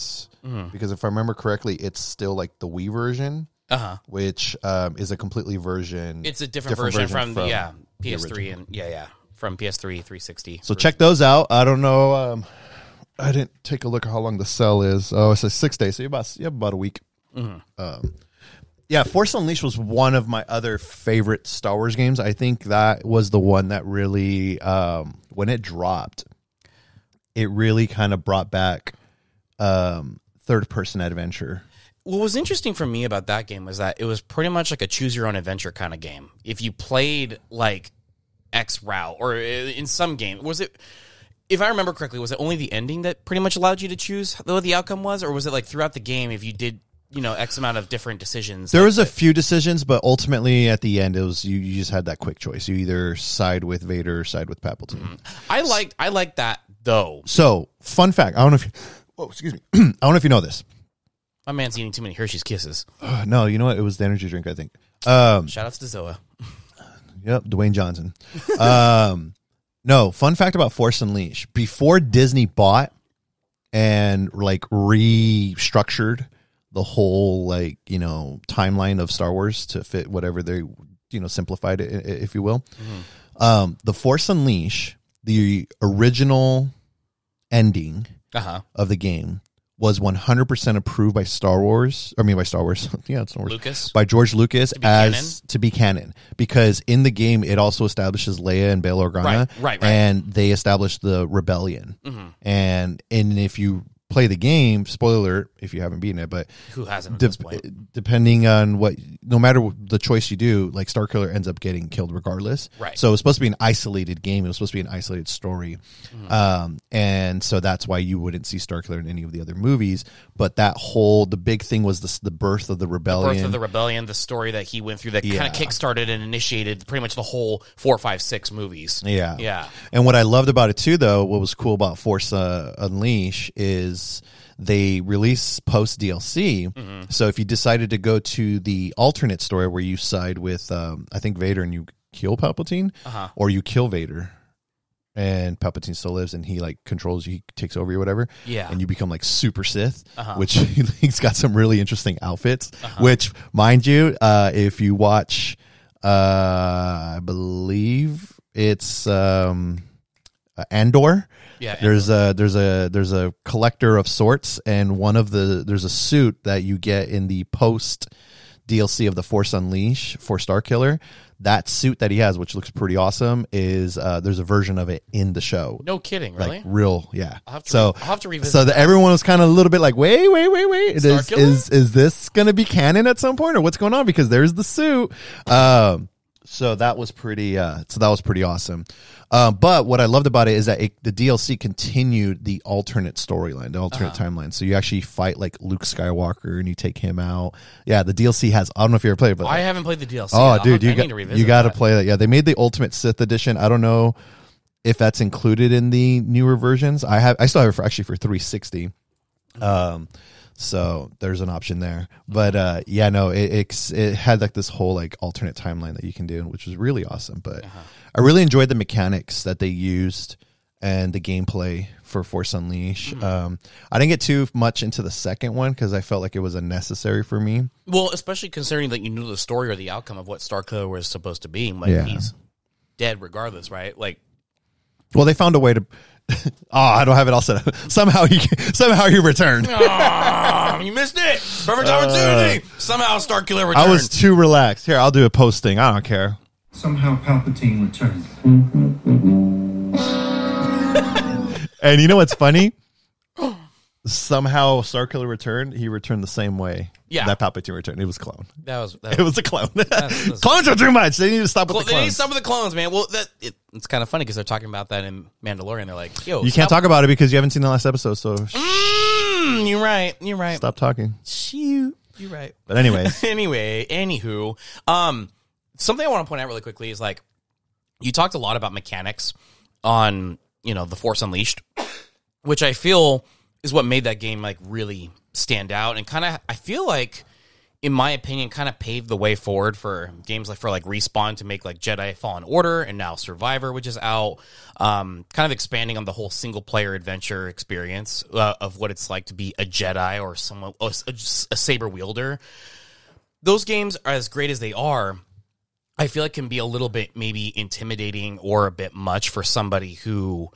A: Mm-hmm.
B: because if I remember correctly, it's still like the Wii version,
A: Uh-huh.
B: which um, is a completely version.
A: It's a different, version, from, the yeah, PS3 and yeah, yeah, from PS3 360.
B: So check those out. I don't know. Um, I didn't take a look at how long the sell is. Oh, it's a six days. So you about you have about a week. Um, yeah, Force Unleashed was one of my other favorite Star Wars games. I think that was the one that really, um, when it dropped, it really kind of brought back um, third person adventure.
A: what was interesting for me about that game was that it was pretty much like a choose your own adventure kind of game. If you played like X route or in some game, was it? If I remember correctly, was it only the ending that pretty much allowed you to choose what the outcome was, or was it like throughout the game if you did you know X amount of different decisions?
B: There
A: like,
B: was a few decisions, but ultimately at the end, it was you, you just had that quick choice. You either side with Vader or side with Palpatine.
A: I liked I liked that though.
B: So, fun fact. I don't know if you, oh, excuse me. I don't know if you know this.
A: My man's eating too many Hershey's Kisses.
B: Uh, no, you know what? It was the energy drink, I think. Um,
A: Shout outs to Zoa.
B: yep, Dwayne Johnson. um, no, fun fact about Force Unleashed. Before Disney bought and like restructured the whole like, you know, timeline of Star Wars to fit whatever they, you know, simplified it, if you will. Um, the Force Unleashed, the original ending
A: Uh huh.
B: of the game was 100% approved by Star Wars. I mean, by Star Wars. yeah, it's Star Wars.
A: Lucas.
B: By George Lucas
A: be
B: as
A: canon?
B: to be canon. Because in the game, it also establishes Leia and Bail Organa.
A: Right, right, right.
B: And they established the rebellion.
A: Mm-hmm.
B: And, and if you play the game, spoiler if you haven't beaten it, but
A: Who hasn't
B: de- depending on what, no matter what the choice you do, like Starkiller ends up getting killed regardless.
A: Right.
B: So it was supposed to be an isolated game. It was supposed to be an isolated story.
A: Mm-hmm.
B: Um, and so that's why you wouldn't see Starkiller in any of the other movies. But that whole, the big thing was the, the birth of the rebellion.
A: Birth of the Rebellion, the story that he went through that
B: Yeah.
A: kind of kickstarted and initiated pretty much the whole four, five, six movies.
B: Yeah.
A: Yeah.
B: And what I loved about it too, though, what was cool about Force uh, Unleash is they release post DLC.
A: Mm-hmm.
B: So if you decided to go to the alternate story where you side with, um, I think Vader and you kill Palpatine,
A: Uh-huh.
B: or you kill Vader and Palpatine still lives and he like controls you, he takes over you, whatever.
A: Yeah.
B: And you become like super Sith,
A: Uh-huh.
B: which he's got some really interesting outfits. Which, mind you, uh, if you watch, uh, I believe it's um, uh, Andor.
A: Yeah,
B: There's a there's a there's a collector of sorts, and one of the there's a suit that you get in the post DLC of the Force Unleash for Starkiller. That suit that he has, which looks pretty awesome, is uh, there's a version of it in the show.
A: No kidding, really?
B: Like real, yeah.
A: I'll have to
B: so
A: re- I'll have to revisit
B: So that everyone was kind of a little bit like, wait, wait, wait, wait. Is is is this going to be canon at some point, or what's going on? Because there's the suit. Um, so that was pretty. Uh, so that was pretty awesome. Um, but what I loved about it is that it, the DLC continued the alternate storyline, the alternate timeline. So you actually fight like Luke Skywalker and you take him out. Yeah, the DLC has. I don't know if you ever played it, but
A: I haven't played the DLC.
B: Oh,
A: I'll-
B: dude, you got
A: to
B: you got to play that. Yeah, they made the Ultimate Sith edition. I don't know if that's included in the newer versions. I have. I still have it for actually for 360. Um, so there's an option there. But uh, yeah, no, it it's, it had like this whole like alternate timeline that you can do, which was really awesome. But
A: Uh-huh.
B: I really enjoyed the mechanics that they used and the gameplay for Force Unleash.
A: Mm-hmm.
B: Um, I didn't get too much into the second one because I felt like it was unnecessary for me.
A: Well, especially considering that you knew the story or the outcome of what Starkiller was supposed to be. Like
B: Yeah.
A: he's dead regardless, right? Like
B: Well, they found a way to. Oh, I don't have it all set up. Somehow he somehow he returned.
A: Ah, you missed it. Perfect opportunity. Somehow Starkiller returned.
B: Uh, I was too relaxed. Here, I'll do a posting. I don't care.
C: Somehow Palpatine returned.
B: And you know what's funny? Somehow Starkiller returned. He returned the same way.
A: Yeah.
B: that Palpatine returned. It was a clone.
A: that was that
B: It was a clone.
A: that's-
B: Clones are too much. They need to stop with
A: Well,
B: the clones.
A: they need
B: clones.
A: some of the clones, man. Well, that it, it's kind of funny because they're talking about that in Mandalorian. They're like, "Yo,
B: You can't talk about it because you haven't seen the last episode. So
A: Mm, you're right. You're right.
B: stop talking.
A: Shoot, you're right.
B: But anyways,
A: anyway, anywho, um, something I want to point out really quickly is like you talked a lot about mechanics on you know the Force Unleashed, which I feel is what made that game like really stand out and kind of I feel like in my opinion kind of paved the way forward for games like for like respawn to make like Jedi Fallen Order and now Survivor which is out um kind of expanding on the whole single player adventure experience uh, of what it's like to be a Jedi or someone a, a, a saber wielder. Those games are as great as they are I feel like can be a little bit maybe intimidating or a bit much for somebody who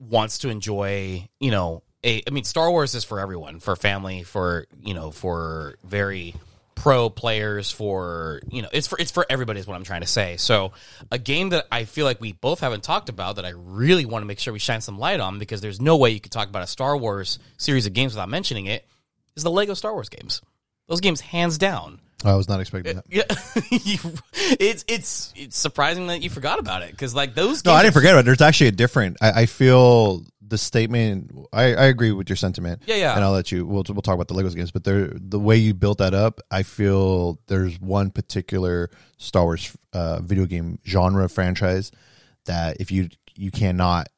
A: wants to enjoy, you know, a I mean Star Wars is for everyone, for family, for, you know, for very pro players for, you know, it's for it's for everybody is what I'm trying to say. So, a game that I feel like we both haven't talked about that I really want to make sure we shine some light on because there's no way you could talk about a Star Wars series of games without mentioning it is the Lego Star Wars games. Those games hands down
B: I was not expecting that.
A: Uh, yeah, you, it's it's it's surprising that you forgot about it because like those.
B: No, I didn't forget about it. There's actually a different. I, I feel the statement. I, I agree with your sentiment.
A: Yeah, yeah.
B: And I'll let you. We'll we'll talk about the Legos games, but there the way you built that up, I feel there's one particular Star Wars uh, video game genre franchise that if you you cannot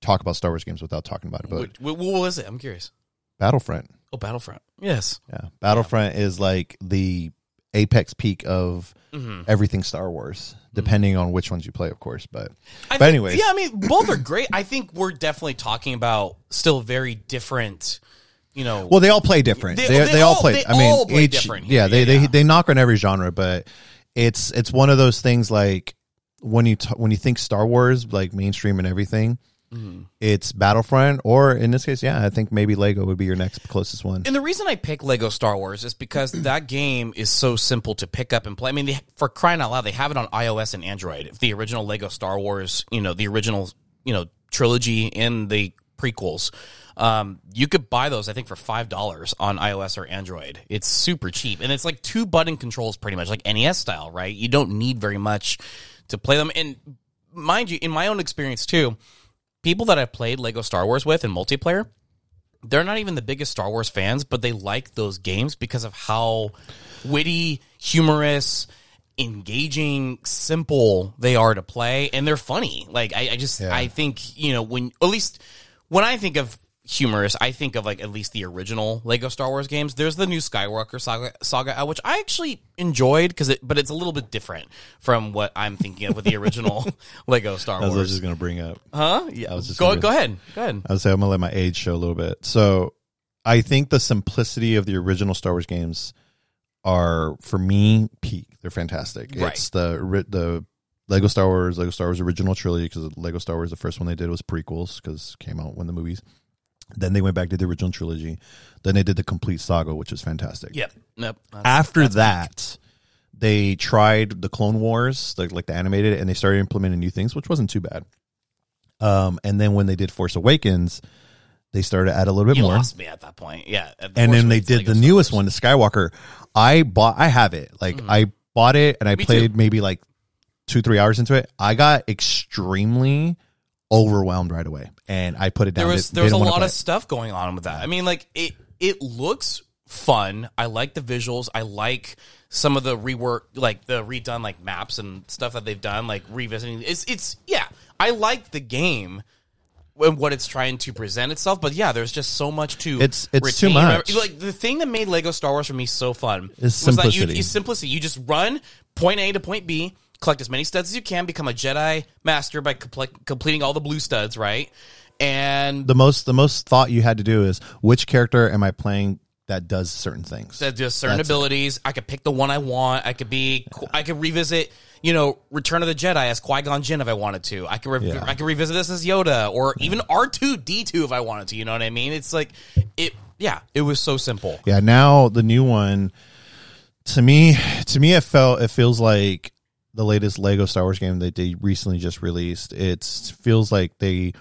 B: talk about Star Wars games without talking about it. But
A: What, what, what was it? I'm curious.
B: Battlefront,
A: Oh, Battlefront. Yes.
B: yeah, Battlefront is like the apex peak of
A: Mm-hmm.
B: everything Star Wars, depending on which ones you play, of course. But
A: I
B: but anyways,
A: yeah. I mean, both are great. I think we're definitely talking about still very different. You know,
B: Well, they all play different.
A: They-
B: They they,
A: they
B: all
A: all-
B: play. I mean,
A: all play
B: each
A: different
B: yeah, they
A: Yeah,
B: they they knock on every genre, but it's it's one of those things like when you t- when you think Star Wars like mainstream and everything,
A: Mm-hmm.
B: it's Battlefront or in this case, yeah, I think maybe Lego would be your next closest one.
A: And the reason I pick Lego Star Wars is because that game is so simple to pick up and play. I mean, they, for crying out loud, they have it on iOS and Android. The original Lego Star Wars, you know, the original, you know, trilogy and the prequels, um, you could buy those, I think, for five dollars on iOS or Android. It's super cheap, and it's like two button controls, pretty much like NES style, right? You don't need very much to play them. And mind you, in my own experience too, people that I've played Lego Star Wars with in multiplayer they're not even the biggest Star Wars fans, but they like those games because of how witty, humorous, engaging, simple they are to play, and they're funny. Like I, I just
B: Yeah.
A: I think you know when at least when I think of humorous, I think of like at least the original Lego Star Wars games. There's the new Skywalker saga, saga out, which I actually enjoyed because it, but it's a little bit different from what I'm thinking of with the original Lego Star
B: Wars. I was just gonna bring up.
A: Huh? Yeah.
B: was just
A: Go
B: gonna-
A: go ahead. Go ahead.
B: I was say I'm gonna let my age show a little bit. So I think the simplicity of the original Star Wars games are for me peak. They're fantastic.
A: Right.
B: It's the the Lego Star Wars, Lego Star Wars original trilogy because Lego Star Wars the first one they did was prequels because came out when the movies. Then they went back to the original trilogy. Then they did the complete saga, which was fantastic.
A: Yep. Nope. That's-
B: After that, they tried the Clone Wars, like like the animated, and they started implementing new things, which wasn't too bad. Um, and then when they did Force Awakens, they started to add a little bit
A: You
B: more.
A: lost me at that point. Yeah. the
B: and
A: Force
B: then they did the newest one, the Skywalker. I bought, I have it. Like I bought it and I
A: Mm-hmm. Me
B: played
A: too.
B: maybe like two three hours into it, I got extremely overwhelmed right away, and I put it down.
A: there was there was a lot of
B: it.
A: stuff going on with that. I mean, like it it looks fun. I like the visuals. I like some of the rework, like the redone like maps and stuff that they've done, like revisiting. It's it's yeah. I like the game and what it's trying to present itself. But yeah, there's just so much to
B: It's- it's too much.
A: Like the thing that made Lego Star Wars for me so fun
B: Is
A: was that you,
B: simplicity.
A: is simplicity. You just run point A to point B, collect as many studs as you can, become a Jedi master by comple- completing all the blue studs, right? And
B: the most the most thought you had to do is which character am I playing that does certain things.
A: that does certain
B: That's it.
A: abilities. I could pick the one I want. I could be. I could revisit. You know, Return of the Jedi as Qui Gon Jinn if I wanted to. I could. Re-
B: Yeah.
A: I could revisit this as Yoda or even R two D two if I wanted to. You know what I mean? It's like it. Yeah, it was so simple.
B: Yeah, now the new one to me to me it felt it feels like the latest Lego Star Wars game that they recently just released. It feels like they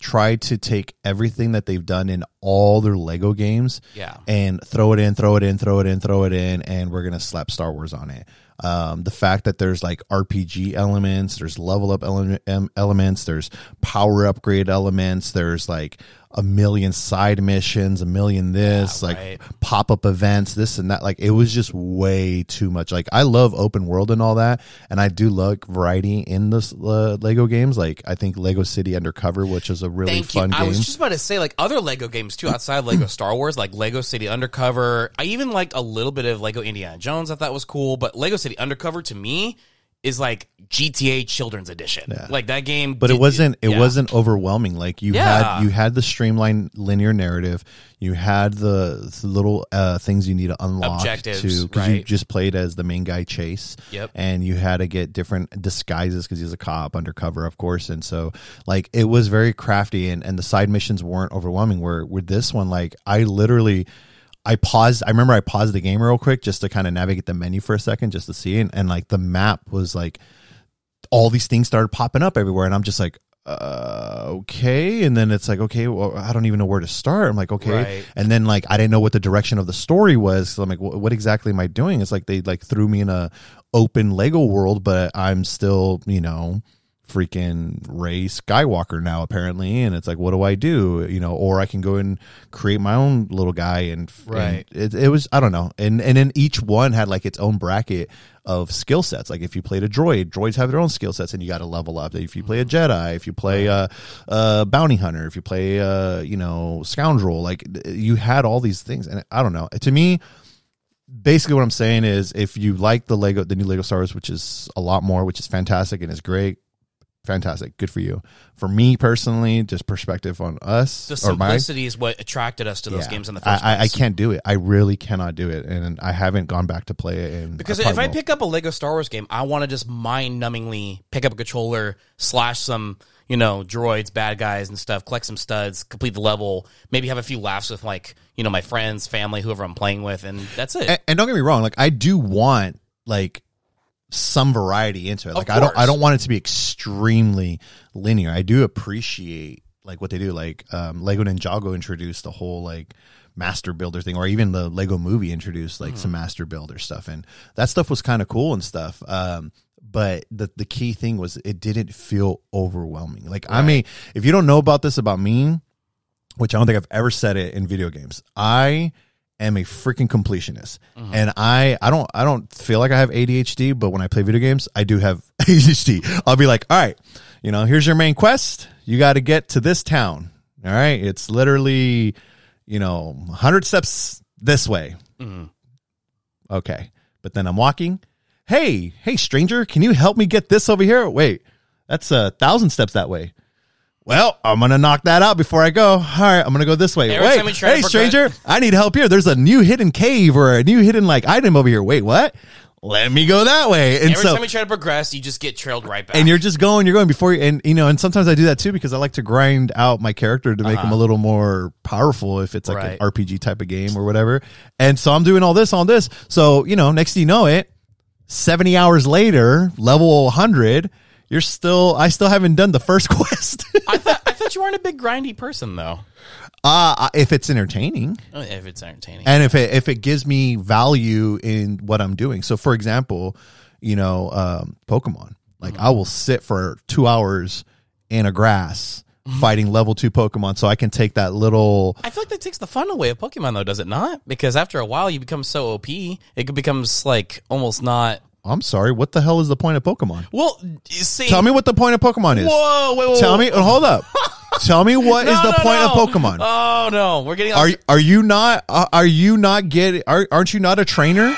B: tried to take everything that they've done in all their Lego games
A: Yeah.
B: and throw it in, throw it in, throw it in, throw it in, and we're gonna slap Star Wars on it. Um, the fact that there's like RPG elements, there's level up ele- elements, there's power upgrade elements, there's like a million side missions, a million this,
A: Yeah,
B: like
A: right.
B: pop up events, this and that. Like it was just way too much. Like I love open world and all that, and I do like variety in the uh, Lego games. Like I think Lego City Undercover, which is a really
A: Thank you.
B: fun
A: I was just about to say like other Lego games too outside of Lego Star Wars, like Lego City Undercover. I even liked a little bit of Lego Indiana Jones. I thought was cool, but Lego City Undercover to me is like GTA Children's Edition. Like that game,
B: but it wasn't it
A: yeah.
B: wasn't overwhelming like you
A: Yeah.
B: had you had the streamlined linear narrative you had the, the little uh, things you need to unlock
A: Objectives,
B: to because you just played as the main guy chase
A: Yep.
B: and you had to get different disguises because he's a cop undercover of course and so like it was very crafty and, and the side missions weren't overwhelming where with this one like i literally I paused. I remember I paused the game real quick just to kind of navigate the menu for a second, just to see it. And like the map was like all these things started popping up everywhere and i'm just like uh, okay and then it's like okay well i don't even know where to start i'm like okay
A: Right.
B: and then like i didn't know what the direction of the story was so i'm like what, what exactly am i doing it's like they like threw me in a open lego world but i'm still you know freaking Rey Skywalker now apparently. And it's like what do I do? You know or I can go and create my own little guy and,
A: Right.
B: and it, it was I don't know. And and then each one had like its own bracket of skill sets. Like if you played a droid droids have their own skill sets and you got to level up. If you play a mm-hmm. Jedi if you play a, a bounty hunter if you play a you know scoundrel like you had all these things. And I don't know. To me basically what I'm saying is if you like the Lego the new Lego Star Wars which is a lot more which is fantastic and is great fantastic good for you for me personally just perspective on us
A: The
B: or my
A: simplicity is what attracted us to those
B: yeah.
A: games in the first
B: I, I, I can't do it. I really cannot do it, and I haven't gone back to play it. And
A: Because
B: I
A: if I
B: won't.
A: pick up a Lego Star Wars game, I want to just mind numbingly pick up a controller, slash some, you know, droids, bad guys and stuff, collect some studs, complete the level, maybe have a few laughs with like, you know, my friends, family, whoever I'm playing with, and that's it.
B: and, and don't get me wrong, like I do want like some variety into it. Like I don't. I don't want it to be extremely linear. I do appreciate like what they do. Like um, Lego Ninjago introduced the whole like master builder thing, or even the Lego Movie introduced like some master builder stuff, and that stuff was kind of cool and stuff. Um, but the the key thing was it didn't feel overwhelming. Like I mean, if you don't know about this about me, which I don't think I've ever said it in video games. I am a freaking completionist. Mm-hmm. And I I don't I don't feel like I have ADHD, but when I play video games, I do have ADHD. I'll be like, "All right, you know, here's your main quest. You got to get to this town." All right? It's literally, you know, 100 steps this way. Mm-hmm. Okay. But then I'm walking. Hey, hey stranger, can you help me get this over here? Wait. That's a 1000 steps that way. Well, I'm gonna knock that out before I go. All right, I'm gonna go this way.
A: Every
B: Wait,
A: time we try to
B: hey, stranger, I need help here. There's a new hidden cave or a new hidden like item over here. Wait, what? Let me go that way. And
A: Every
B: so,
A: time you try to progress, you just get trailed right back.
B: and you're just going, you're going before you, and you know, and sometimes I do that too because I like to grind out my character to make him a little more powerful if it's like
A: Uh-huh. Right.
B: an RPG type of game or whatever. And so I'm doing all this on this. So you know, next thing you know it, 70 hours later, level 100, you're still, I still haven't done the first quest.
A: I thought I thought you weren't a big grindy person though.
B: Uh, if it's entertaining
A: Uh, If it's entertaining,
B: and if it if it gives me value in what I'm doing. So for example, you know, um, Pokemon. Like I will sit for two hours in a grass fighting level two Pokemon, so I can take that little.
A: I feel like that takes the fun away of Pokemon, though, does it not? Because after a while, you become so OP, it becomes like almost not.
B: I'm sorry, what the hell is the point of Pokemon?
A: Well, see,
B: Tell me what the point of Pokemon is.
A: Whoa, wait, wait,
B: Tell me. Hold up. Tell me what is
A: No,
B: the
A: no,
B: point
A: no.
B: of Pokemon?
A: Oh no, we're getting.
B: Are are you not uh, are you not get are, aren't you not a trainer?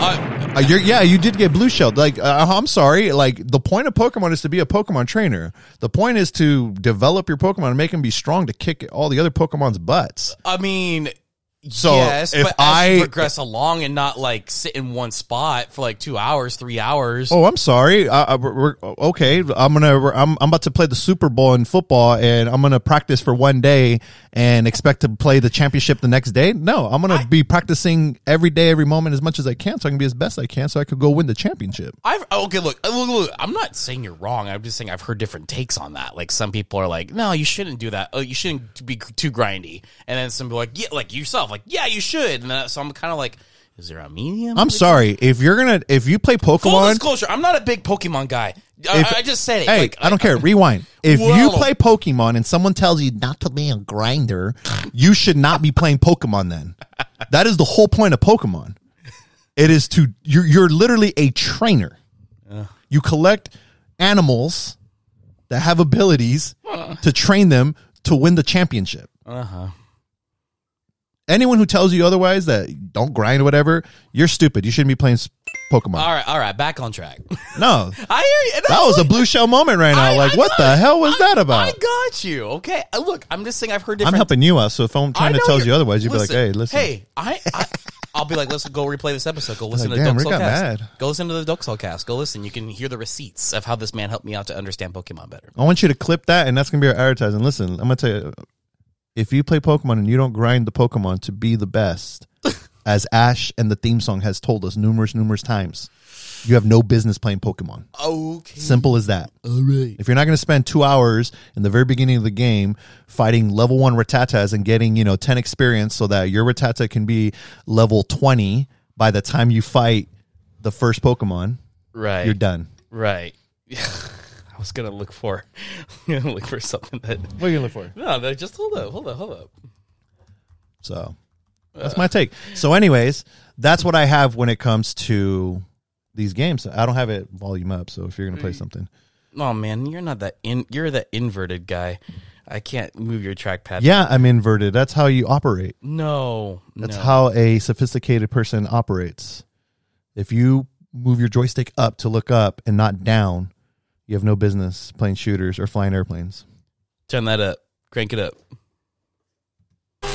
A: uh,
B: Uh, you're, yeah, you did get blue shelled. Like uh, I'm sorry, like the point of Pokemon is to be a Pokemon trainer. The point is to develop your Pokemon and make them be strong to kick all the other Pokemon's butts.
A: I mean,
B: So,
A: yes,
B: if
A: but
B: I-
A: progress along and not like sit in one spot for like two hours, three hours.
B: Oh, I'm sorry. Uh, uh, we're, okay, I'm gonna I'm I'm about to play the Super Bowl in football, and I'm gonna practice for one day and expect to play the championship the next day. No, I'm gonna be practicing every day, every moment as much as I can, so I can be as best I can, so I could go win the championship.
A: I've okay. Look, look, look. I'm not saying you're wrong. I'm just saying I've heard different takes on that. Like some people are like, "No, you shouldn't do that. Oh, you shouldn't be too grindy." And then some people are like, "Yeah, like yourself, like yeah, you should." And then, so I'm kind of like, "Is there a medium?"
B: I'm sorry if you're gonna if you play Pokemon.
A: Full disclosure, I'm not a big Pokemon guy. I,
B: If-
A: I just said it.
B: Hey,
A: like,
B: I don't care. Rewind. If you play Pokemon and someone tells you not to be a grinder, you should not be playing Pokemon then. That is the whole point of Pokemon. It is to you're you're literally a trainer. You collect animals that have abilities to train them to win the championship.
A: Uh-huh.
B: Anyone who tells you otherwise that don't grind or whatever, you're stupid. You shouldn't be playing Pokemon.
A: All right, all right, back on track.
B: No,
A: I hear you.
B: that was a blue shell moment right now.
A: I-
B: like,
A: I
B: what the hell was that about?
A: I got you. Okay, Uh, look, I'm just saying I've heard different.
B: I'm helping you out. So if I'm trying to tell
A: you're-
B: otherwise, you'd be like, "Hey, listen."
A: Hey, I, I I'll be like, let's go replay this episode. Go listen
B: Like,
A: to the Duxcast.
B: mad.
A: Go listen to the Duxcast. Go listen. You can hear the receipts of how this man helped me out to understand Pokemon better.
B: I want you to clip that, and that's gonna be our advertising. Listen, I'm gonna tell you, if you play Pokemon and you don't grind the Pokemon to be the best, as Ash and the theme song has told us numerous, numerous times, you have no business playing Pokemon.
A: Okay.
B: Simple as that.
A: All right.
B: If you're not going to spend two hours in the very beginning of the game fighting level one Rattatas and getting, you know, 10 experience so that your Rattata can be level 20 by the time you fight the first Pokemon,
A: Right.
B: you're done.
A: Right. I was gonna look for, I'm gonna look for something that.
B: What are you looking for?
A: No, no, just hold up, hold up, hold up.
B: So that's my take. So, anyways, that's what I have when it comes to these games. I don't have it volume up. So, if you're going to play mm. something,
A: Oh man, you're not that in. You're the inverted guy. I can't move your trackpad.
B: yeah, I'm inverted. That's how you operate.
A: No.
B: That's
A: no.
B: how a sophisticated person operates. If you move your joystick up to look up and not down, you have no business playing shooters or flying airplanes.
A: Turn that up. Crank it up.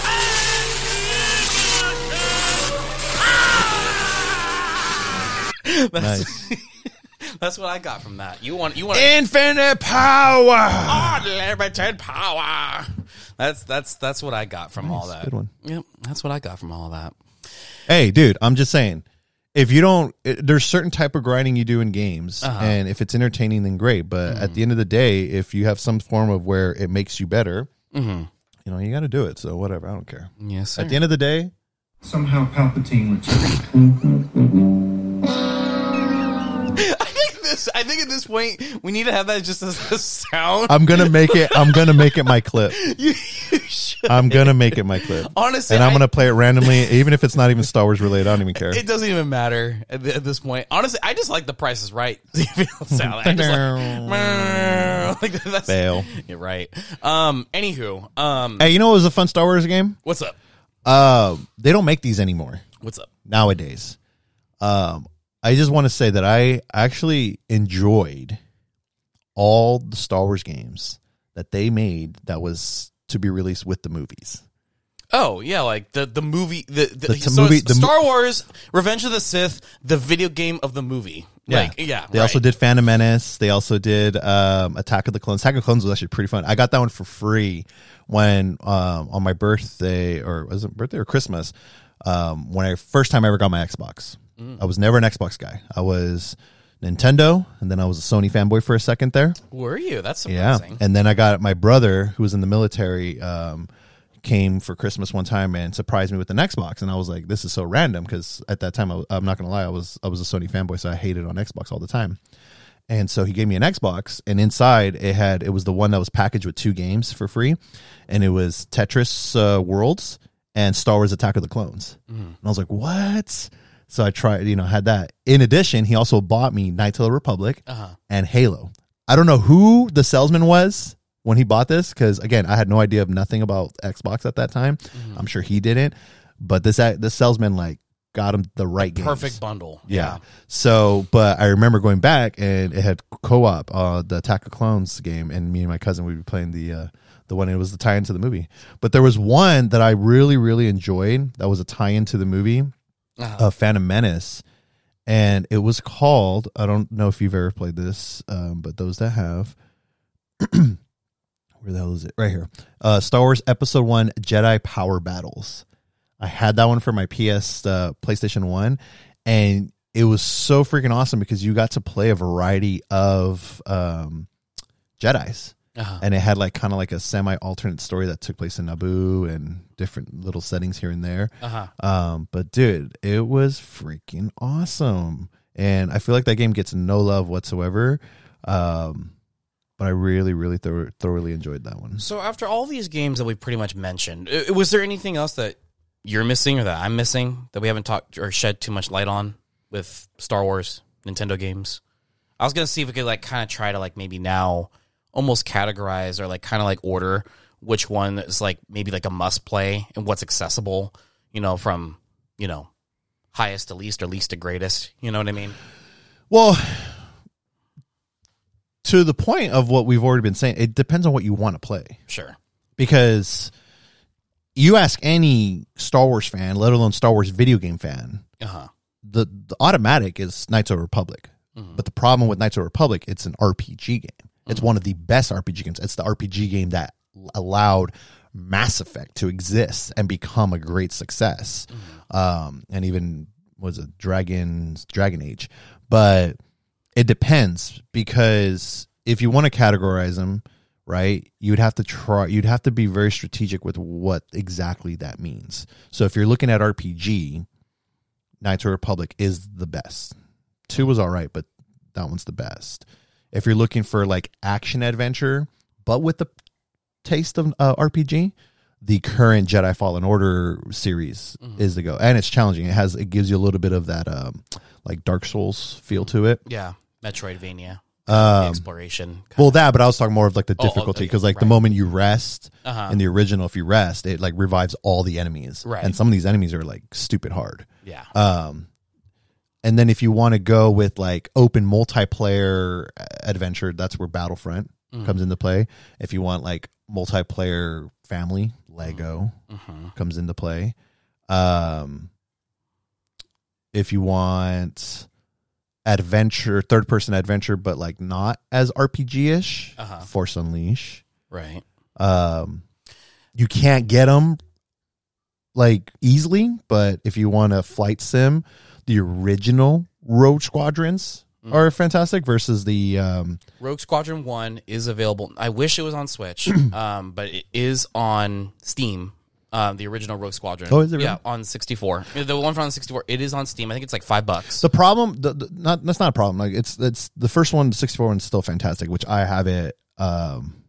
A: that's,
B: Nice.
A: that's what I got from that. You want you want
B: Infinite power.
A: unlimited power. That's that's that's what I got from all that.
B: Good one.
A: Yep, that's what I got from all that.
B: Hey, dude, I'm just saying. If you don't, it, there's certain type of grinding you do in games,
A: Uh-huh.
B: and if it's entertaining, then great. But at the end of the day, if you have some form of where it makes you better,
A: Mm-hmm.
B: you know, you got to do it. So whatever, I don't care.
A: Yes, sir.
B: At the end of the day,
C: Somehow Palpatine returned.
A: I think this. I think at this point we need to have that just as a sound.
B: I'm gonna make it. I'm gonna make it my clip.
A: you, you should.
B: I'm gonna make it my clip.
A: Honestly,
B: and I'm
A: I-
B: gonna play it randomly, even if it's not even Star Wars related. I don't even care.
A: It doesn't even matter at, th- at this point. Honestly, I just like the Price is Right sound. I just like, like that's
B: Fail.
A: You're right. Um. Anywho. Um.
B: Hey, you know what was a fun Star Wars game?
A: What's up?
B: Uh, they don't make these anymore
A: What's up?
B: nowadays. Um, I just want to say that I actually enjoyed all the Star Wars games that they made that was to be released with the movies.
A: Oh yeah, like the the movie the, the,
B: The
A: so
B: movie- the
A: Star Wars Revenge of the Sith, the video game of the movie. Like yeah,
B: They
A: right.
B: also did Phantom Menace. They also did um, Attack of the Clones. Attack of the Clones was actually pretty fun. I got that one for free when um, on my birthday or was it birthday or Christmas um, when I first time I ever got my Xbox.
A: Mm.
B: I was never an Xbox guy. I was Nintendo, and then I was a Sony fanboy for a second there.
A: Were you? That's
B: Yeah, and then I got my brother who was in the military. Um, came for Christmas one time and surprised me with an Xbox, and I was like, "This is so random." Because at that time, I, am not gonna lie, I was I was a Sony fanboy, so I hated on Xbox all the time. And so he gave me an Xbox, and inside it had it was the one that was packaged with two games for free, and it was Tetris uh, Worlds and Star Wars Attack of the Clones. And I was like, "What?" So I tried, you know, had that. In addition, he also bought me Knights of the Republic
A: Uh-huh.
B: and Halo. I don't know who the salesman was when he bought this because again, I had no idea of nothing about Xbox at that time.
A: Mm-hmm.
B: I'm sure he didn't, but this this salesman like got him the right games.
A: Perfect bundle.
B: Yeah. So, but I remember going back and it had co-op, uh, the Attack of Clones game, and me and my cousin would be playing the uh, the one. It was the tie into the movie. But there was one that I really really enjoyed. That was a tie into the movie,
A: Uh-huh.
B: uh, Phantom Menace, and it was called. I don't know if you've ever played this, um, but those that have. Where the hell is it? Right here. Uh, Star Wars Episode One: Jedi Power Battles. I had that one for my PS uh, PlayStation One, and it was so freaking awesome because you got to play a variety of um, Jedi's,
A: Uh-huh.
B: and it had like kind of like a semi alternate story that took place in Naboo and different little settings here and there.
A: Uh-huh.
B: Um, but dude, it was freaking awesome, and I feel like that game gets no love whatsoever. Um, but I really, really thor- thoroughly enjoyed that one.
A: So after all these games that we pretty much mentioned, was there anything else that you're missing or that I'm missing that we haven't talked or shed too much light on with Star Wars Nintendo games? I was gonna see if we could like kind of try to like maybe now almost categorize or like kind of like order which one is like maybe like a must play and what's accessible, you know, from you know highest to least or least to greatest. You know what I mean?
B: Well, to the point of what we've already been saying, it depends on what you want to play.
A: Sure.
B: Because you ask any Star Wars fan, let alone Star Wars video game fan,
A: Uh huh.
B: the, the automatic is Knights of the Republic. But the problem with Knights of the Republic, it's an RPG game. It's one of the best RPG games. It's the RPG game that allowed Mass Effect to exist and become a great success. Um, and even was a Dragon's Dragon Age. But it depends because if you want to categorize them, right, you'd have to try you'd have to be very strategic with what exactly that means. So if you're looking at RPG, Knights of Republic is the best. Two was all right, but that one's the best. If you're looking for like action adventure, but with the taste of uh, RPG, the current Jedi Fallen Order series is the go, and it's challenging. It has it gives you a little bit of that um, like Dark Souls feel to it.
A: Yeah. Metroidvania.
B: Um,
A: exploration.
B: well, that, but I was talking more of like the
A: Oh, oh,
B: difficulty
A: okay,
B: because like the moment you rest
A: Uh-huh.
B: in the original, if you rest, it like revives all the enemies,
A: Right.
B: And some of these enemies are like stupid hard.
A: Yeah.
B: Um, and then if you want to go with like open multiplayer adventure, that's where Battlefront
A: Mm-hmm.
B: comes into play. If you want like multiplayer family, Lego
A: Mhm.
B: comes into play. Um, if you want adventure, third person adventure, but like not as RPG ish,
A: Uh-huh.
B: Force Unleash.
A: Right.
B: Um, you can't get them like easily, but if you want a flight sim, the original Rogue Squadrons
A: Mm.
B: are fantastic versus the um,
A: Rogue Squadron 1 is available. I wish it was on Switch, um, but it is on Steam. Um, the original Rogue Squadron.
B: Oh, is it
A: Yeah, on 64. The one from 64. It is on Steam. I think it's like five bucks.
B: the problem. The, the, not that's not a problem. Like it's it's the first one, the sixty four one, is still fantastic, which I have it um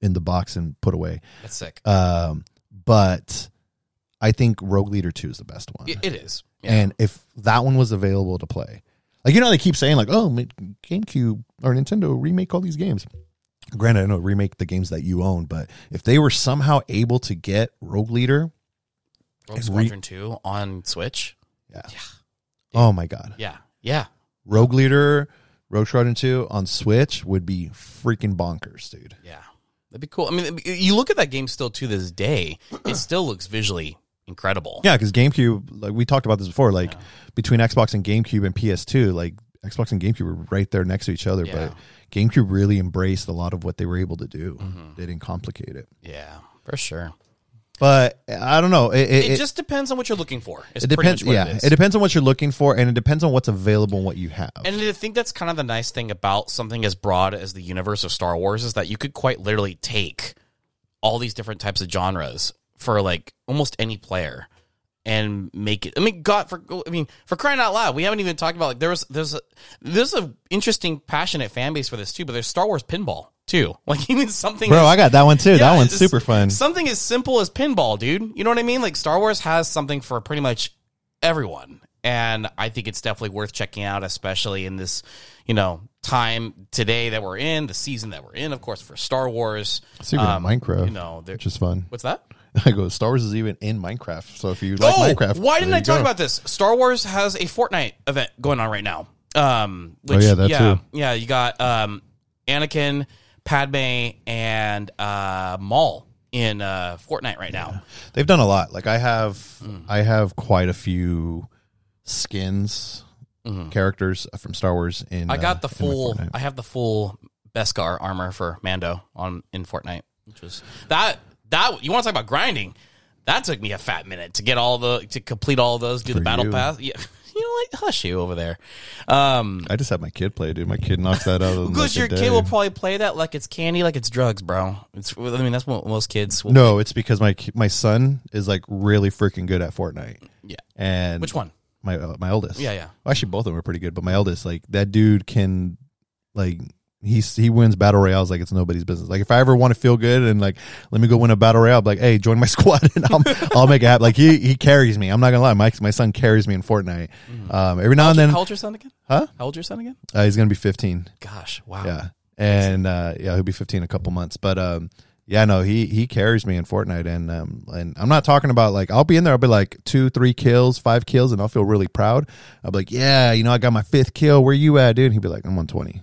B: in the box and put away.
A: That's sick.
B: Um, but I think Rogue Leader two is the best one.
A: It- it is. Yeah.
B: And if that one was available to play, like you know, they keep saying like, "Oh, GameCube or Nintendo remake all these games." Granted, I know remake the games that you own, but if they were somehow able to get Rogue Leader,
A: Rogue
B: and re-
A: Squadron 2 on Switch.
B: yeah,
A: Yeah.
B: oh my god,
A: Yeah. Yeah.
B: Rogue Leader, Rogue Squadron two on Switch would be freaking bonkers, dude.
A: Yeah. That'd be cool. I mean, you look at that game still to this day, it still looks visually incredible.
B: Yeah, because GameCube, like we talked about this before, like between Xbox and GameCube and PS2, like Xbox and GameCube were right there next to each other,
A: Yeah.
B: but GameCube really embraced a lot of what they were able to do.
A: Mm-hmm.
B: They didn't complicate it.
A: Yeah, for sure.
B: But I don't know. It, it,
A: It, just depends on what you're looking for. It's
B: it depends. Yeah,
A: it
B: depends on what you're looking for, and it depends on what's available and what you have.
A: And I think that's kind of the nice thing about something as broad as the universe of Star Wars is that you could quite literally take all these different types of genres for like almost any player and make it. I mean, God, for I mean, for crying out loud, we haven't even talked about like there was there's a there's a interesting, passionate fan base for this too. But there's Star Wars pinball too. Like even something,
B: Bro,
A: as-
B: I got that one too.
A: yeah,
B: that one's super fun.
A: Something as simple as pinball, dude. You know what I mean? Like Star Wars has something for pretty much everyone. And I think it's definitely worth checking out, especially in this, you know, time today that we're in, the season that we're in, of course, for Star Wars.
B: Even in Minecraft,
A: Um, You know,
B: which is fun.
A: what's that?
B: I go, Star Wars is even in Minecraft. So if you like
A: oh,
B: Minecraft,
A: why didn't I talk
B: go.
A: about this? Star Wars has a Fortnite event going on right now. Um, which,
B: Oh, yeah, that
A: yeah,
B: too.
A: yeah, you got um, Anakin, Padme, and uh, Maul in uh, Fortnite right now.
B: They've done a lot. Like I have,
A: Hmm.
B: I have quite a few skins, characters from Star Wars. In
A: Mm-hmm. I got the
B: uh, in
A: full. I have the full Beskar armor for Mando on in Fortnite, which was that that you want to talk about grinding? That took me a fat minute to get all the to complete all those, do the battle
B: you.
A: path. Yeah, you know, like hush you over there. Um,
B: I just had my kid play, dude. My kid knocks that out.
A: because
B: like
A: your kid will probably play that like it's candy, like it's drugs, bro. It's. I mean, that's what most kids. Will,
B: No, it's because my my son is like really freaking good at Fortnite.
A: Yeah.
B: And
A: Which one?
B: My uh, my oldest.
A: Yeah, yeah.
B: Well, actually, both of them are pretty good, but my eldest, like that dude, can like he's he wins battle royales like it's nobody's business. Like if I ever want to feel good and like let me go win a battle royale, I'm like hey, join my squad and I'll I'll make it happen. Like he he carries me. I'm not gonna lie, my my son carries me in Fortnite. Um, every now and then,
A: How old's your son again?
B: huh?
A: How old's your son again?
B: Uh, he's gonna be 15.
A: Gosh, wow.
B: Yeah, and uh, yeah, he'll be 15 in a couple months. But um, yeah, no, he he carries me in Fortnite, and um, and I'm not talking about like I'll be in there, I'll be like two, three kills, five kills, and I'll feel really proud. I'll be like, yeah, you know, I got my fifth kill. Where you at, dude? And he'd be like, I'm on 20.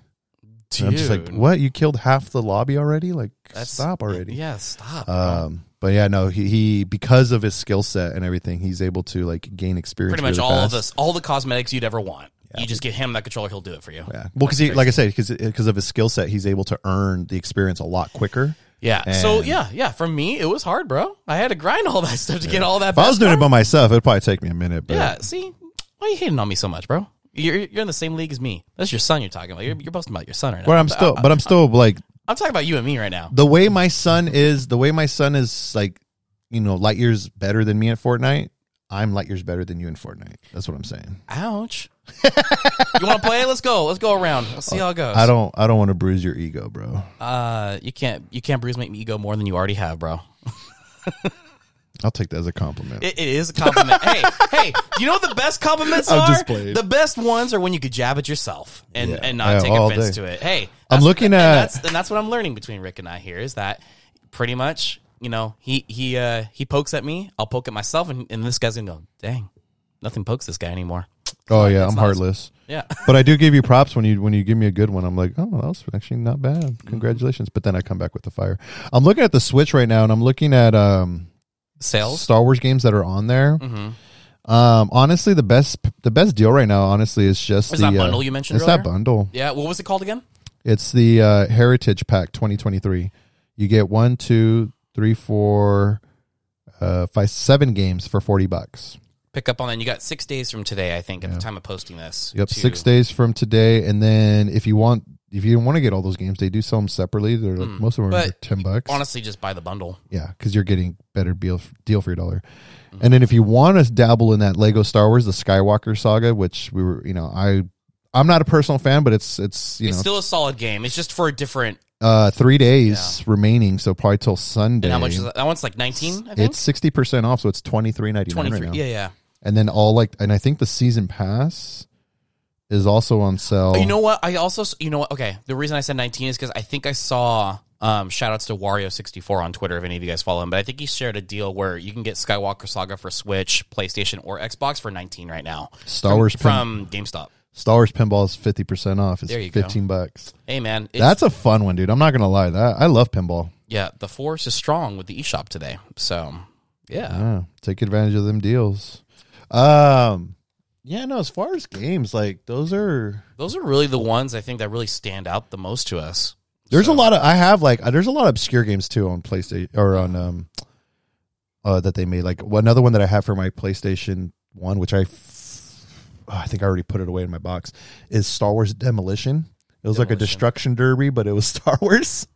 A: Dude,
B: And I'm just like, what? You killed half the lobby already? Like,
A: That's-
B: stop already.
A: Yeah, stop.
B: Um, but yeah, no, he, he because of his skill set and everything, he's able to like gain experience.
A: Pretty much
B: really
A: all
B: fast.
A: of this, all the cosmetics you'd ever want. You just get him that controller, he'll do it for you.
B: Yeah, well, because he, like I said, because of his skill set, he's able to earn the experience a lot quicker.
A: Yeah. so yeah, yeah. For me, it was hard, bro. I had to grind all that stuff to get all that.
B: If I was doing it by myself, it'd probably take me a minute. But
A: yeah. See, why are you hating on me so much, bro? You're you're in the same league as me. That's your son you're talking about. You're, you're boasting about your son right now.
B: but I'm still, but I'm still like
A: I'm talking about you and me right now.
B: the way my son is, the way my son is like, you know, light years better than me at Fortnite. I'm light years better than you in Fortnite. That's what I'm saying.
A: Ouch. you want to play? Let's go. Let's go around. Let's see how it goes.
B: I don't, I don't want to bruise your ego, bro.
A: Uh, you can't you can't bruise my ego more than you already have, bro.
B: I'll take that as a compliment.
A: It, it is a compliment. hey, hey, you know what the best compliments
B: I'm
A: are?
B: just playing.
A: The best ones are when you could jab at yourself and,
B: Yeah.
A: and not
B: Yeah,
A: take
B: all
A: offense
B: day.
A: to it. Hey,
B: I'm
A: that's-
B: looking
A: and
B: at-
A: that's, and that's what I'm learning between Rick and I here is that pretty much, you know, he he uh he pokes at me, I'll poke at myself, and, and this guy's gonna go, dang, nothing pokes this guy anymore.
B: oh yeah, I'm heartless.
A: Yeah,
B: But I do give you props when you when you give me a good one. I'm like, oh, that was actually not bad. Congratulations. But then I come back with the fire. I'm looking at the Switch right now, and I'm looking at um
A: sales.
B: Star Wars games that are on there.
A: Mm-hmm.
B: Um, honestly, the best the best deal right now, honestly, is just
A: Is
B: the
A: that
B: uh,
A: bundle you mentioned
B: It's that
A: earlier?
B: bundle.
A: Yeah, what was it called again?
B: It's the uh, Heritage Pack 2023. You get one, two, three, four, uh, five, seven games for forty bucks.
A: Pick up on that. You got six days from today, I think, at the time of posting this.
B: Yep,
A: to-
B: six days from today, and then if you want, if you want to get all those games, they do sell them separately. They're like most of them are
A: Hmm. But
B: ten bucks.
A: Honestly, just buy the bundle.
B: Yeah, because you're getting better deal deal for your dollar. And then if you want to dabble in that Lego Star Wars, the Skywalker saga, which we were, you know, I I'm not a personal fan, but it's it's you
A: it's
B: know
A: still a solid game. It's just for a different.
B: uh three days remaining, so probably till Sunday.
A: And how much is that? That one's like 19, I think?
B: It's sixty percent off, so it's twenty three ninety nine
A: 23.
B: right now.
A: yeah, yeah.
B: And then all like, and I think the season pass is also on sale.
A: You know what? I also, you know what? Okay. The reason I said 19 is because I think I saw, um, shout outs to Wario64 on Twitter if any of you guys follow him, but I think he shared a deal where you can get Skywalker Saga for Switch, PlayStation, or Xbox for 19 right now.
B: Star
A: from,
B: Wars pin-
A: from GameStop.
B: Star Wars pinball is fifty percent off. It's
A: There you go.
B: fifteen bucks.
A: Hey, man. It's,
B: That's a fun one, dude. I'm not gonna lie. That I love pinball.
A: yeah, the force is strong with the eShop today. So, yeah.
B: Yeah, take advantage of them deals. Um, yeah, no. As far as games, like those are
A: Those are really the ones I think that really stand out the most to us.
B: there's
A: So-
B: a lot of I have like there's a lot of obscure games too on PlayStation or on um uh that they made. Like another one that I have for my PlayStation One, which I f- oh, I think I already put it away in my box, is Star Wars Demolition. It was like a
A: Demolition.
B: destruction derby, but it was Star Wars.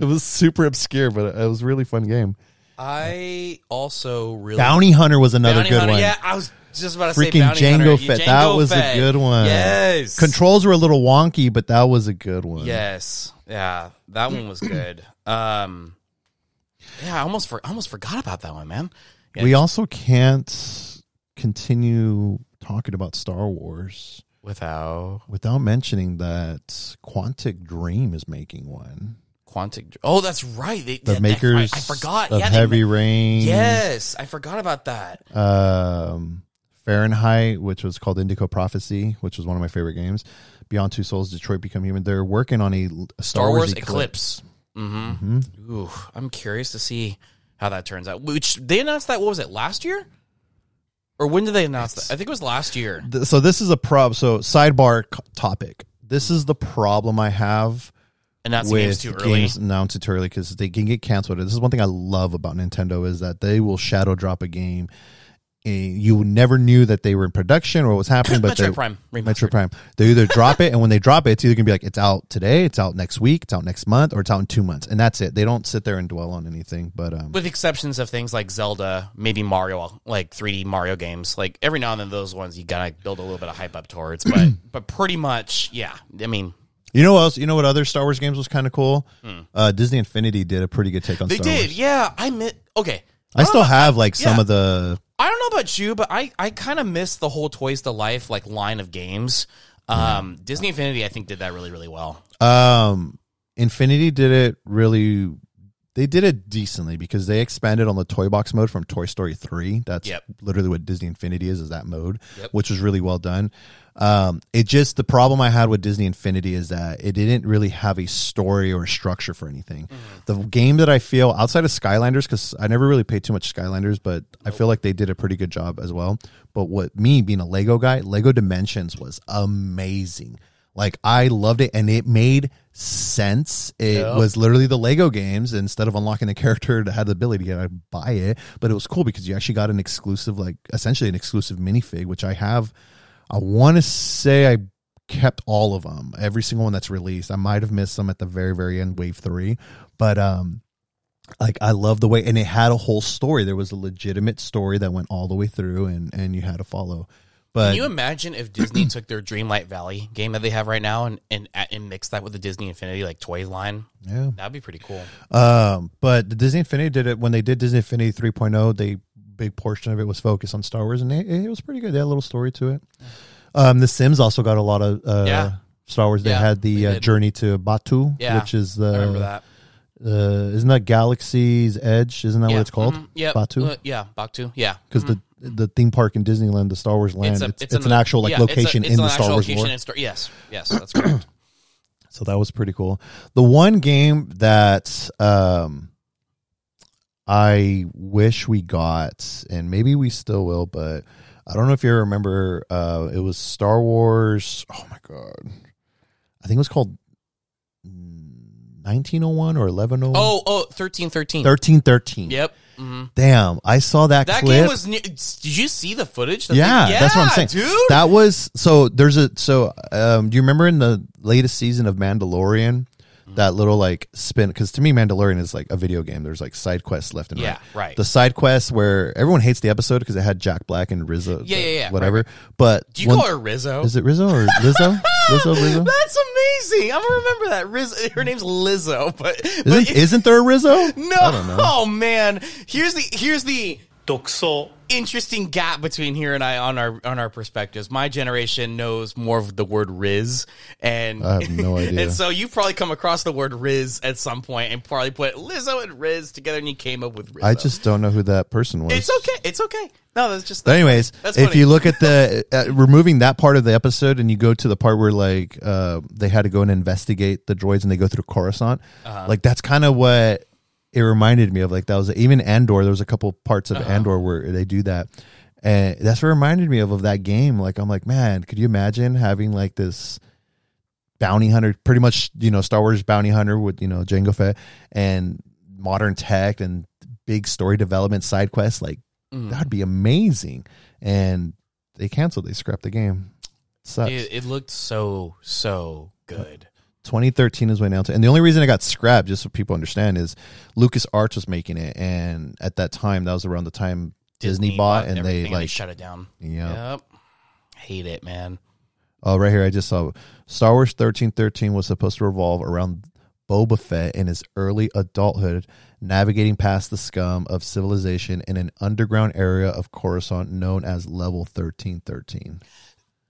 B: it was super obscure, but it was a really fun game.
A: I also really
B: Bounty Hunter was another
A: Bounty
B: good
A: Hunter,
B: one.
A: Yeah, I was just about to say
B: Freaking
A: Bounty
B: Django
A: Hunter.
B: Fett.
A: Django
B: that was
A: Fett.
B: a good one.
A: Yes.
B: Controls were a little wonky, but that was a good one.
A: Yes. Yeah, that one was good. Um, yeah, I almost for, I almost forgot about that one, man. Yeah.
B: We also can't continue talking about Star Wars
A: Without
B: without mentioning that Quantic Dream is making one.
A: Quantic. Oh, that's right. They,
B: The makers
A: I, I forgot.
B: of
A: yeah,
B: Heavy Rain.
A: Yes, I forgot about that.
B: um, Fahrenheit, which was called Indigo Prophecy, which was one of my favorite games. Beyond Two Souls, Detroit Become Human. They're working on a, a Star,
A: Star Wars
B: Wars,
A: Eclipse. Mm-hmm.
B: Mhm.
A: Ooh, I'm curious to see how that turns out. Which they announced that. What was it last year? Or when did they announce that? I think it was last year.
B: Th- So this is a prob. So sidebar c- topic. This is the problem I have
A: Announcing games
B: with
A: too early.
B: games announced too early because they can get canceled. This is one thing I love about Nintendo is that they will shadow drop a game. And You never knew that they were in production or what was happening, but
A: Metroid
B: they
A: Prime.
B: Metro Prime. They either drop it, and when they drop it, it's either gonna be like it's out today, it's out next week, it's out next month, or it's out in two months, and that's it. They don't sit there and dwell on anything. But um,
A: With exceptions of things like Zelda, maybe Mario, like 3D Mario games. Like every now and then, those ones you gotta build a little bit of hype up towards. But but pretty much, yeah. I mean,
B: you know what else? You know what other Star Wars games was kind of cool? Uh, Disney Infinity did a pretty good take on.
A: Hmm. they
B: Star
A: did.
B: Wars.
A: Yeah, I mi- Okay,
B: I still have like some of the
A: I don't know about you, but I, I kind of miss the whole Toys to Life like line of games. Um, Disney Infinity, I think, did that really, really well.
B: Um, Infinity did it really. They did it decently because they expanded on the toy box mode from Toy Story three. That's
A: Yep.
B: literally what Disney Infinity is. Is that mode,
A: Yep.
B: which was really well done. Um, it just the problem I had with Disney Infinity is that it didn't really have a story or a structure for anything. The game that I feel outside of Skylanders, because I never really paid too much Skylanders, but I feel like they did a pretty good job as well. But what me being a Lego guy, Lego Dimensions was amazing. Like I loved it, and it made sense. It
A: Yeah.
B: was literally the Lego games. Instead of unlocking the character that had the ability to buy it, but it was cool because you actually got an exclusive, like essentially an exclusive minifig, which I have. I want to say I kept all of them, every single one that's released. I might have missed some at the very, very end, wave three, but um, like I love the way, and it had a whole story. There was a legitimate story that went all the way through, and and you had to follow. But
A: Can you imagine if Disney took their Dreamlight Valley game that they have right now and and, and mixed that with the Disney Infinity like toys line?
B: yeah,
A: That'd be pretty cool.
B: Um, but the Disney Infinity did it when they did Disney Infinity 3.0. They big portion of it was focused on Star Wars, and it, it was pretty good. They had a little story to it. Um, the Sims also got a lot of uh,
A: Yeah.
B: Star Wars. They
A: Yeah,
B: had the uh. Journey to Batuu,
A: Yeah,
B: which is the
A: I remember that.
B: Uh, isn't that Galaxy's Edge? Isn't that what it's called?
A: Mhm. Yeah.
B: Batuu.
A: Uh, yeah. Batuu. Yeah.
B: Because the the theme park in Disneyland, the Star Wars land, it's, it's, an, actual like
A: yeah, it's a-
B: location
A: it's
B: in the Star Wars
A: location
B: lore.
A: Star- yes. Yes. That's correct.
B: So that was pretty cool. The one game that um I wish we got, and maybe we still will, but I don't know if you remember. Uh, it was Star Wars. Oh my god, I think it was called nineteen oh one or eleven oh.
A: oh, oh, 1313.
B: Thirteen thirteen.
A: Yep. hmm
B: Damn, I saw that,
A: That
B: clip.
A: game was. New- Did you see the footage? that
B: yeah,
A: they-
B: that's what I'm saying.
A: dude.
B: That was so. There's a so. Um, do you remember in the latest season of Mandalorian that little like spin? Because to me, Mandalorian is like a video game. There's like side quests left and
A: Yeah,
B: right.
A: right.
B: The side quests where everyone hates the episode because it had Jack Black and Rizzo.
A: Yeah, yeah, yeah,
B: Whatever. But
A: Do you
B: one-
A: call her Rizzo?
B: Is it Rizzo or Lizzo? Lizzo, Rizzo.
A: That's amazing. I'm gonna remember that. Riz, her name's Lizzo, but, but
B: Isn't, isn't there a Rizzo?
A: no.
B: I don't know.
A: Oh man, here's the here's the
D: 独創
A: interesting gap between here and I on our on our perspectives. My generation knows more of the word Riz, and
B: I have no idea.
A: And so you probably come across the word Riz at some point and probably put Lizzo and Riz together, and you came up with Rizzo.
B: I just don't know who that person was.
A: it's okay. It's okay. No, that's just.
B: But anyways,
A: That's
B: if you look at the uh, removing that part of the episode and you go to the part where like uh, they had to go and investigate the droids and they go through Coruscant,
A: Uh-huh.
B: like that's kind of what it reminded me of. Like that was even Andor. There was a couple parts
A: Uh-huh.
B: of Andor where they do that, and that's what reminded me of of that game. Like I'm like, man, could you imagine having like this bounty hunter, pretty much you know Star Wars bounty hunter with you know Jango Fett and modern tech and big story development side quests like
A: Mm.
B: that'd be amazing. And they canceled. They scrapped the game. Sucks.
A: It, it looked so so good.
B: 2013 is when they announced. And the only reason it got scrapped, just so people understand, is LucasArts was making it, and at that time, that was around the time Disney, bought, and they like,
A: shut it down.
B: yeah.
A: Yep. Hate it, man.
B: Oh, right here, I just saw Star Wars 1313 was supposed to revolve around Boba Fett in his early adulthood, navigating past the scum of civilization in an underground area of Coruscant known as Level 1313.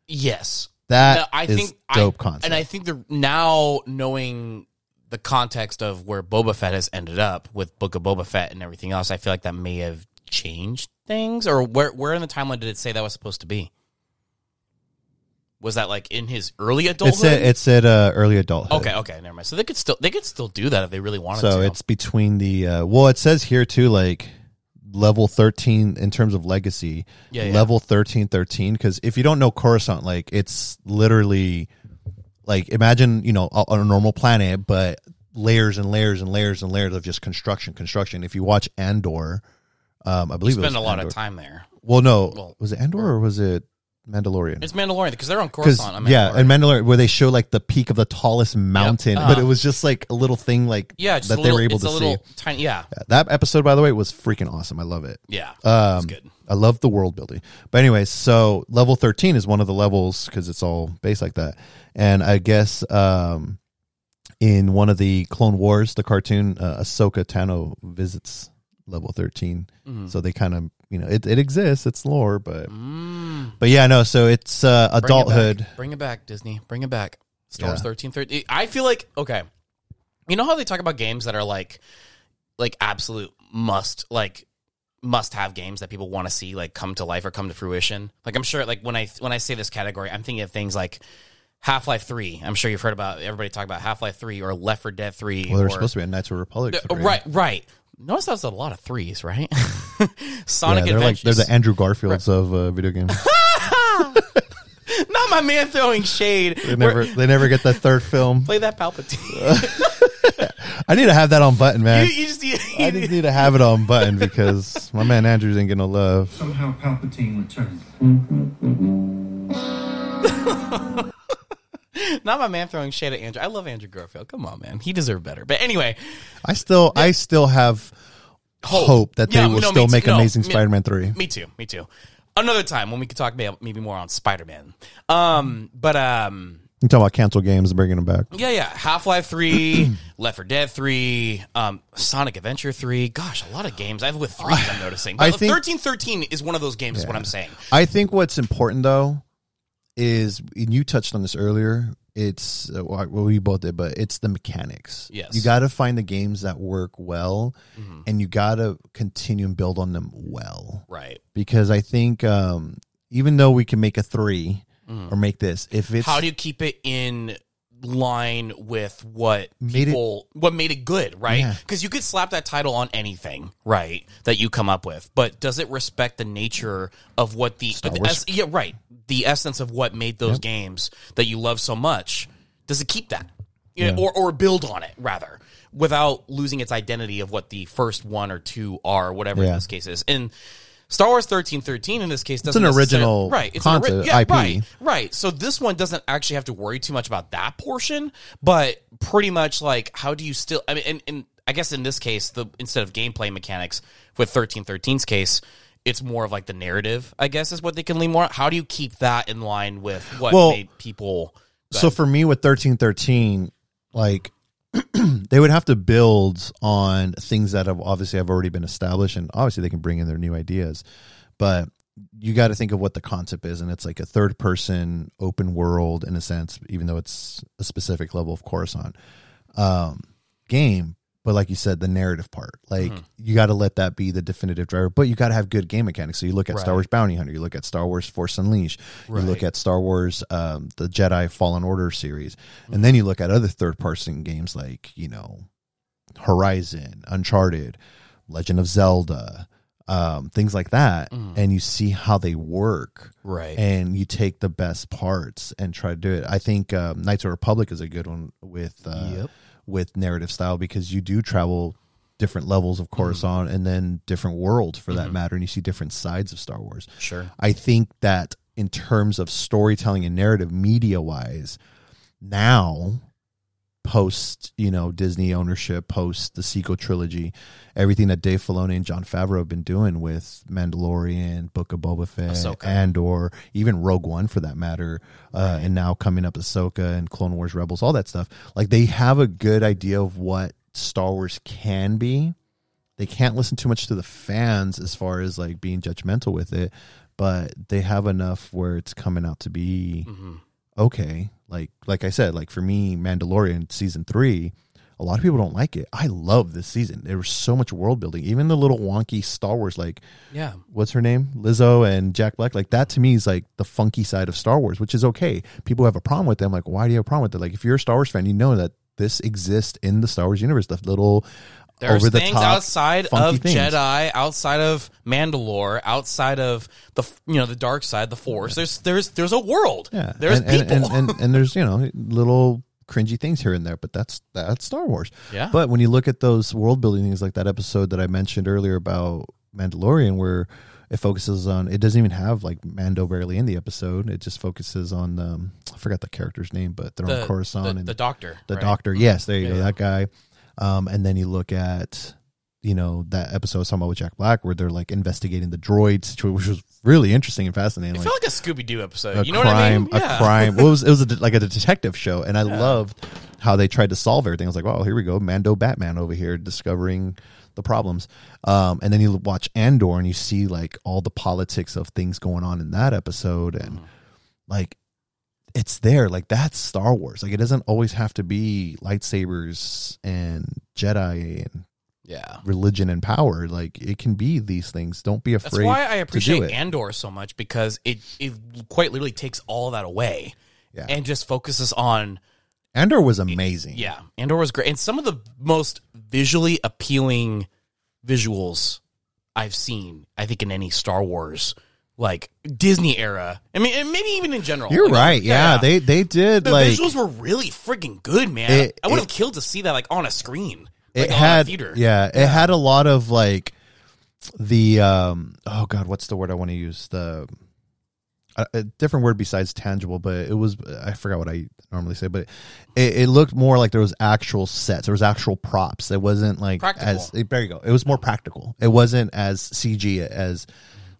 A: Yes.
B: That
A: No, I
B: is
A: think
B: dope
A: I,
B: concept.
A: and I think the now knowing the context of where Boba Fett has ended up with Book of Boba Fett and everything else, I feel like that may have changed things. Or where where in the timeline did it say that was supposed to be? Was that like in his early
B: it
A: adulthood?
B: said it said uh, early adulthood.
A: okay, okay, never mind. So they could still they could still do that if they really wanted
B: So
A: to.
B: So it's between the uh, well, it says here too, like level thirteen in terms of legacy.
A: Yeah, yeah.
B: level thirteen thirteen. Because if you don't know Coruscant, like it's literally like imagine you know on a normal planet, but layers and layers and layers and layers of just construction, construction. If you watch Andor, um, I believe it was
A: spend a lot
B: Andor.
A: of time there.
B: Well, no,
A: Well,
B: was it Andor or was it Mandalorian?
A: It's Mandalorian because they're on Coruscant. on
B: yeah, and Mandalorian where they show like the peak of the tallest mountain, but
A: Uh-huh.
B: it was just like a little thing like
A: yeah, just
B: that
A: a
B: they were able
A: it's
B: to
A: a
B: see.
A: little tiny. Yeah,
B: Yeah, that episode, by the way, was freaking awesome. I love it.
A: yeah,
B: Um,
A: it's good.
B: I love the world building. But anyways, so level thirteen is one of the levels because it's all based like that. And I guess um, in one of the Clone Wars, the cartoon, uh, Ahsoka Tano visits level 13
A: Mhm.
B: So they kind of you know it, it exists. It's lore, but
A: Mm.
B: but yeah, no. So it's uh,
A: Bring it
B: adulthood.
A: Bring it back, Disney. Bring it back. Star Wars
B: Yeah.
A: thirteen thirteen. I feel like okay. You know how they talk about games that are like, like absolute must like must have games that people want to see like come to life or come to fruition. Like I'm sure like when I when I say this category, I'm thinking of things like Half Life Three. I'm sure you've heard about everybody talk about Half Life Three or Left 4 Dead Three.
B: Well,
A: or,
B: there's supposed to be a Knights of Republic.
A: Uh,
B: three.
A: right, right. Notice that's a lot of threes, right?
B: Yeah,
A: Sonic
B: they're like they're the Andrew Garfields of uh, video games.
A: Not my man throwing shade.
B: they never they never get that third film.
A: Play that Palpatine.
B: I need to have that on button, man.
A: you, you just need,
B: I just need to have it on button because my man Andrews ain't getting no love.
C: Somehow Palpatine returned.
A: Not my man throwing shade at Andrew. I love Andrew Garfield. Come on, man. He deserved better. But anyway,
B: I still I still have hope, that they
A: Yeah,
B: will
A: no,
B: still make
A: No,
B: Amazing Spider-Man three.
A: me too. Me too. Another time when we could talk maybe more on Spider Man. Um, but um,
B: You talk about cancel games and bringing them back.
A: yeah, yeah. Half Life Three, Left 4 Dead Three, um, Sonic Adventure Three. Gosh, a lot of games. I've with threes. I'm noticing.
B: I think-
A: thirteen thirteen is one of those games. Is what I'm saying.
B: I think what's important though is and you touched on this earlier. It's uh, well we both did, but it's the mechanics.
A: Yes.
B: you got to find the games that work well,
A: Mm-hmm.
B: and you got to continue and build on them well.
A: Right.
B: Because I think um, even though we can make a 3 or make this, if it's
A: Mm-hmm. How do you keep it in line with what
B: Made it-
A: what made it good, right?
B: Yeah.
A: Because you could slap that title on anything, right? That you come up with, but does it respect the nature of what the, the es- yeah, right, the essence of what made those games that you love so much? Does it keep that, You know,
B: Yeah.
A: or or build on it rather, without losing its identity of what the first one or two are, whatever in this case is, and. Star Wars thirteen thirteen in this case doesn't
B: an original
A: right? It's an ori- yeah,
B: IP.
A: right, Right. So this one doesn't actually have to worry too much about that portion, but pretty much like how do you still I mean and, and I guess in this case, the instead of gameplay mechanics with 1313's case, it's more of like the narrative, I guess is what they can lean more. on. How do you keep that in line with what
B: Well,
A: made people
B: so for me with thirteen thirteen, like they would have to build on things that have obviously have already been established, and obviously they can bring in their new ideas, but you got to think of what the concept is, and it's like a third person open world in a sense, even though it's a specific level of Coruscant um, game. But like you said, the narrative part, like
A: Mm-hmm.
B: you got to let that be the definitive driver. But you got to have good game mechanics. So you look at Star Wars Bounty Hunter, you look at Star Wars Force Unleashed, you look at Star Wars, um, the Jedi Fallen Order series, and then you look at other third person games like you know Horizon, Uncharted, Legend of Zelda, um, things like that, and you see how they work
A: right.
B: and you take the best parts and try to do it. I think um, Knights of Republic is a good one with uh,
A: Yep.
B: With narrative style because you do travel different levels of Coruscant mm-hmm. and then different worlds for that mm-hmm. matter, and you see different sides of Star Wars.
A: Sure.
B: I think that in terms of storytelling and narrative, media wise, now post you know Disney ownership, post the sequel trilogy, everything that Dave Filoni and Jon Favreau have been doing with Mandalorian, Book of Boba Fett,
A: Ahsoka.
B: and or even Rogue One for that matter, uh, and now coming up Ahsoka and Clone Wars Rebels, all that stuff. Like they have a good idea of what Star Wars can be. They can't listen too much to the fans as far as like being judgmental with it, but they have enough where it's coming out to be okay. Like like I said, like for me, Mandalorian season three, a lot of people don't like it. I love this season. There was so much world building. Even the little wonky Star Wars, like
A: Yeah.
B: what's her name, Lizzo and Jack Black, like that to me is like the funky side of Star Wars, which is okay. People have a problem with them. Like, why do you have a problem with it? Like, if you're a Star Wars fan, you know that this exists in the Star Wars universe. The little
A: There's
B: over the
A: things
B: top
A: outside of
B: things.
A: Jedi, outside of Mandalore, outside of the you know the dark side, the Force. There's there's there's a world.
B: Yeah,
A: there's
B: and, and-
A: people.
B: and, and, and there's you know little cringy things here and there, but that's that's Star Wars.
A: Yeah.
B: But when you look at those world building things, like that episode that I mentioned earlier about Mandalorian, where it focuses on, it doesn't even have like Mando barely in the episode. It just focuses on, um, I forgot the character's name, but they're
A: the,
B: on Coruscant
A: the,
B: and
A: the doctor.
B: the
A: right?
B: doctor. Yes, there you
A: Yeah,
B: go, that guy. Um, and then you look at, you know, that episode I was talking about with Jack Black, where they're like investigating the droid situation, which was really interesting and fascinating.
A: It
B: like,
A: felt like a Scooby Doo episode.
B: a
A: you know
B: crime,
A: what I mean?
B: a crime. Well, it was it was a, like a detective show, and I loved how they tried to solve everything. I was like, "Wow, here we go, Mando Batman over here discovering the problems." Um, and then you watch Andor, and you see like all the politics of things going on in that episode, and like it's there. Like that's Star Wars. Like it doesn't always have to be lightsabers and Jedi and
A: Yeah.
B: religion and power. Like it can be these things. Don't be afraid.
A: That's why I appreciate. Andor so much because it it quite literally takes all that away
B: Yeah.
A: and just focuses on
B: Andor was amazing.
A: yeah. Andor was great and some of the most visually appealing visuals I've seen. I think in any Star Wars like Disney era. I mean, and maybe even in general.
B: You're
A: Like,
B: right. Yeah, they they did
A: the
B: like
A: visuals were really freaking good, man.
B: It-
A: I would have killed to see that like on a screen.
B: it
A: Like, a
B: had
A: theater.
B: yeah, it had a lot of like the um oh god, what's the word I want to use? The a, a different word besides tangible, but it was I forgot what I normally say, but it, it looked more like there was actual sets, there was actual props. It wasn't like
A: Practical.
B: as there you go. It was more practical. It wasn't as CG as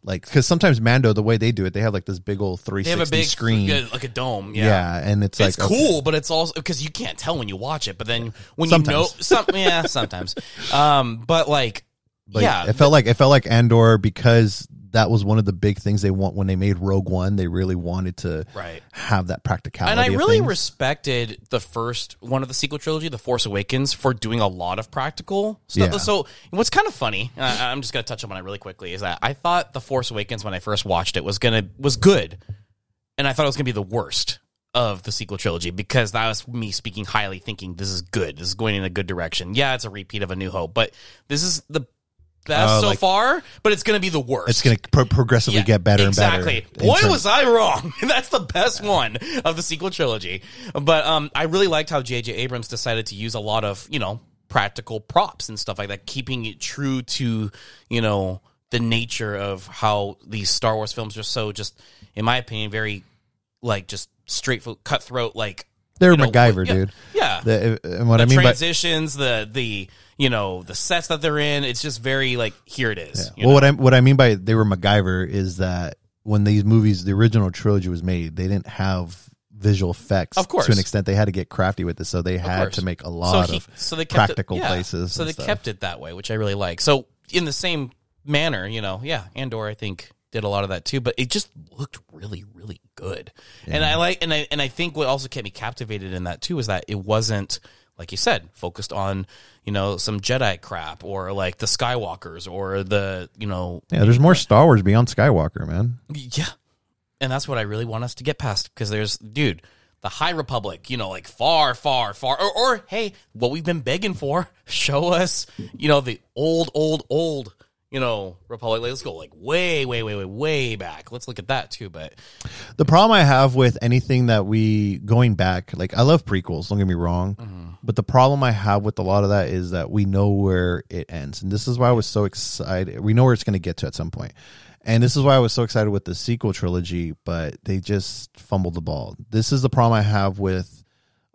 B: like because sometimes Mando the way they do it, they have like this big old three
A: They have a
B: sixty
A: big
B: screen.
A: like a dome.
B: yeah.
A: Yeah.
B: and it's,
A: It's
B: like okay.
A: cool, but it's also because you can't tell when you watch it. But then when
B: Sometimes.
A: you know, some yeah, sometimes. Um, but like,
B: Like,
A: yeah,
B: it felt like it felt like Andor because that was one of the big things they want when they made Rogue One. They really wanted to
A: Right.
B: have that practicality.
A: and I really
B: things.
A: respected the first one of the sequel trilogy, The Force Awakens, for doing a lot of practical stuff.
B: Yeah.
A: So what's kind of funny, uh, I'm just gonna touch on it really quickly, is that I thought The Force Awakens when I first watched it was gonna was good, and I thought it was gonna be the worst of the sequel trilogy because that was me speaking highly, thinking this is good, this is going in a good direction. Yeah, it's a repeat of A New Hope, but this is the best
B: Oh,
A: so
B: like-
A: far, but it's gonna be the worst.
B: it's going to pro- progressively
A: Yeah,
B: get better
A: exactly.
B: and better.
A: Boy,
B: terms-
A: was I wrong. That's the best one of the sequel trilogy. But um, I really liked how J.J. Abrams decided to use a lot of you know practical props and stuff like that, keeping it true to you know the nature of how these Star Wars films are so just, in my opinion, very like just straight cutthroat like.
B: They're
A: you know,
B: MacGyver,
A: yeah,
B: dude.
A: Yeah,
B: The- uh, and what
A: the
B: I mean by
A: transitions, the the you know the sets that they're in, it's just very like here it is. you
B: well,
A: know?
B: what I what I mean by they were MacGyver is that when these movies, the original trilogy was made, they didn't have visual effects.
A: Of course.
B: to an extent, they had to get crafty with this, so they had to make a lot
A: he-
B: of
A: so they kept
B: practical
A: it, yeah.
B: places.
A: So they
B: stuff.
A: kept it that way, which I really like. So in the same manner, you know, yeah, Andor I think did a lot of that too, but it just looked really, really good. And I like, and I and I think what also kept me captivated in that too is that it wasn't like you said focused on you know some Jedi crap or like the Skywalkers or the you know
B: Yeah, there's more Star Wars beyond Skywalker, man.
A: yeah. And that's what I really want us to get past because there's, dude, the High Republic, you know, like far, far, far. Or, or, hey, what we've been begging for, show us, you know, the old, old, old, you know, Republic. Let's go like way, way, way, way, way back. Let's look at that too. But
B: The problem I have with anything that we going back, like I love prequels, don't get me wrong,
A: Mm-hmm.
B: but the problem I have with a lot of that is that we know where it ends, and this is why I was so excited. We know where it's going to get to at some point, and this is why I was so excited with the sequel trilogy, but they just fumbled the ball. This is the problem I have with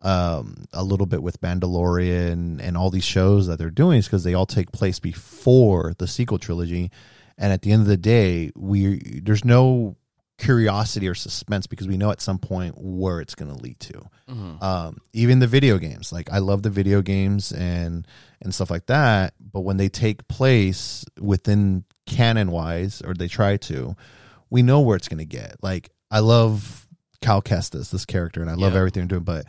B: um, a little bit with Mandalorian and all these shows that they're doing is because they all take place before the sequel trilogy, and at the end of the day, we there's no curiosity or suspense because we know at some point where it's going to lead to. Um, even the video games, like I love the video games and and stuff like that, but when they take place within canon wise, or they try to, we know where it's going to get. Like I love Cal Kestis, this character, and I love
A: Yeah.
B: everything they're doing, but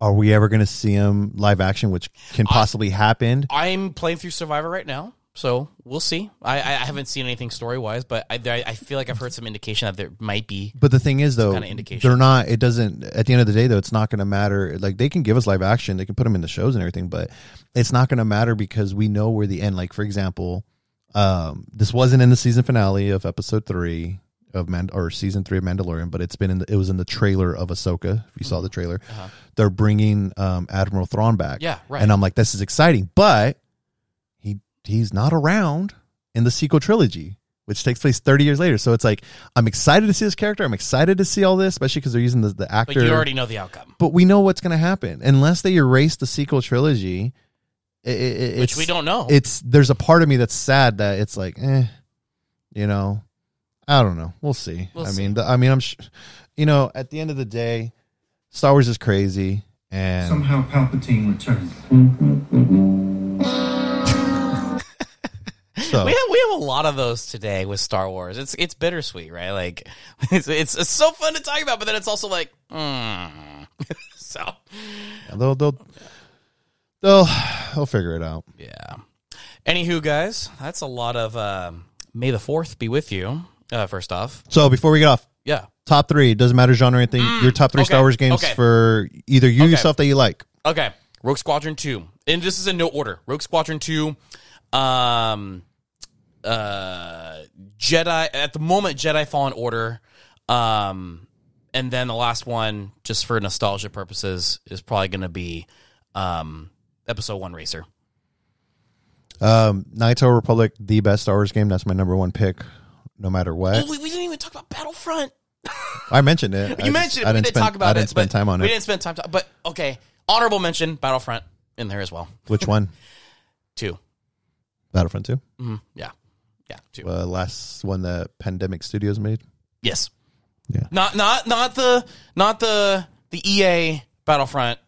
B: are we ever going to see him live action, which can possibly happen?
A: I'm playing through Survivor right now, so we'll see. I, I haven't seen anything story wise, but I, I I feel like I've heard some indication that there might be.
B: But the thing is, though,
A: kinda indication.
B: they're not. It doesn't. At the end of the day, though, it's not going to matter. Like they can give us live action, they can put them in the shows and everything, but it's not going to matter because we know where the end. Like for example, um, this wasn't in the season finale of episode three of Man or season three of Mandalorian, but it's been in. The, it was in the trailer of Ahsoka. If you saw the trailer, they're bringing um, Admiral Thrawn back.
A: Uh-huh. Yeah, right.
B: And I'm like, this is exciting, but he he's not around in the sequel trilogy, which takes place 30 years later. So it's like I'm excited to see this character. I'm excited to see all this, especially because they're using the, the
A: But
B: actor.
A: you already know the outcome,
B: but we know what's going to happen unless they erase the sequel trilogy. It, it,
A: which we don't know.
B: It's there's a part of me that's sad that it's like, eh, you know, I don't know. We'll see.
A: We'll
B: I
A: see.
B: mean, the, I mean, I'm, sh- you know, at the end of the day, Star Wars is crazy, and
C: Somehow Palpatine returned.
B: so.
A: we have we have a lot of those today with Star Wars. It's it's bittersweet, right? Like it's it's, it's so fun to talk about, but then it's also like, mm. so
B: they'll they'll they'll they'll figure it out.
A: yeah. Anywho, guys, that's a lot of um May the Fourth be with you. Uh, first off,
B: So before we get off,
A: yeah.
B: top three doesn't matter genre or anything. your top three
A: Mm, okay,
B: Star Wars games
A: okay.
B: for either you
A: Okay.
B: yourself that you like.
A: Okay, Rogue Squadron two, and this is in no order. Rogue Squadron two, um, uh, Jedi at the moment Jedi Fallen Order, um, and then the last one, just for nostalgia purposes, is probably going to be um, Episode One Racer.
B: Um, of Republic, the best Star Wars game. That's my number one pick, no matter what.
A: Oh, we, we didn't even talk about Battlefront.
B: I mentioned it. I
A: You
B: just-
A: mentioned it.
B: I
A: we
B: didn't
A: didn't
B: spend,
A: talk about
B: I
A: it.
B: didn't spend time on
A: We
B: it.
A: We didn't spend time. To, but okay, honorable mention Battlefront in there as well.
B: Which one?
A: Two.
B: Battlefront Two,
A: hmm Yeah, yeah, two.
B: uh, last one that Pandemic Studios made.
A: Yes.
B: Yeah.
A: Not not not the not the the EA Battlefront.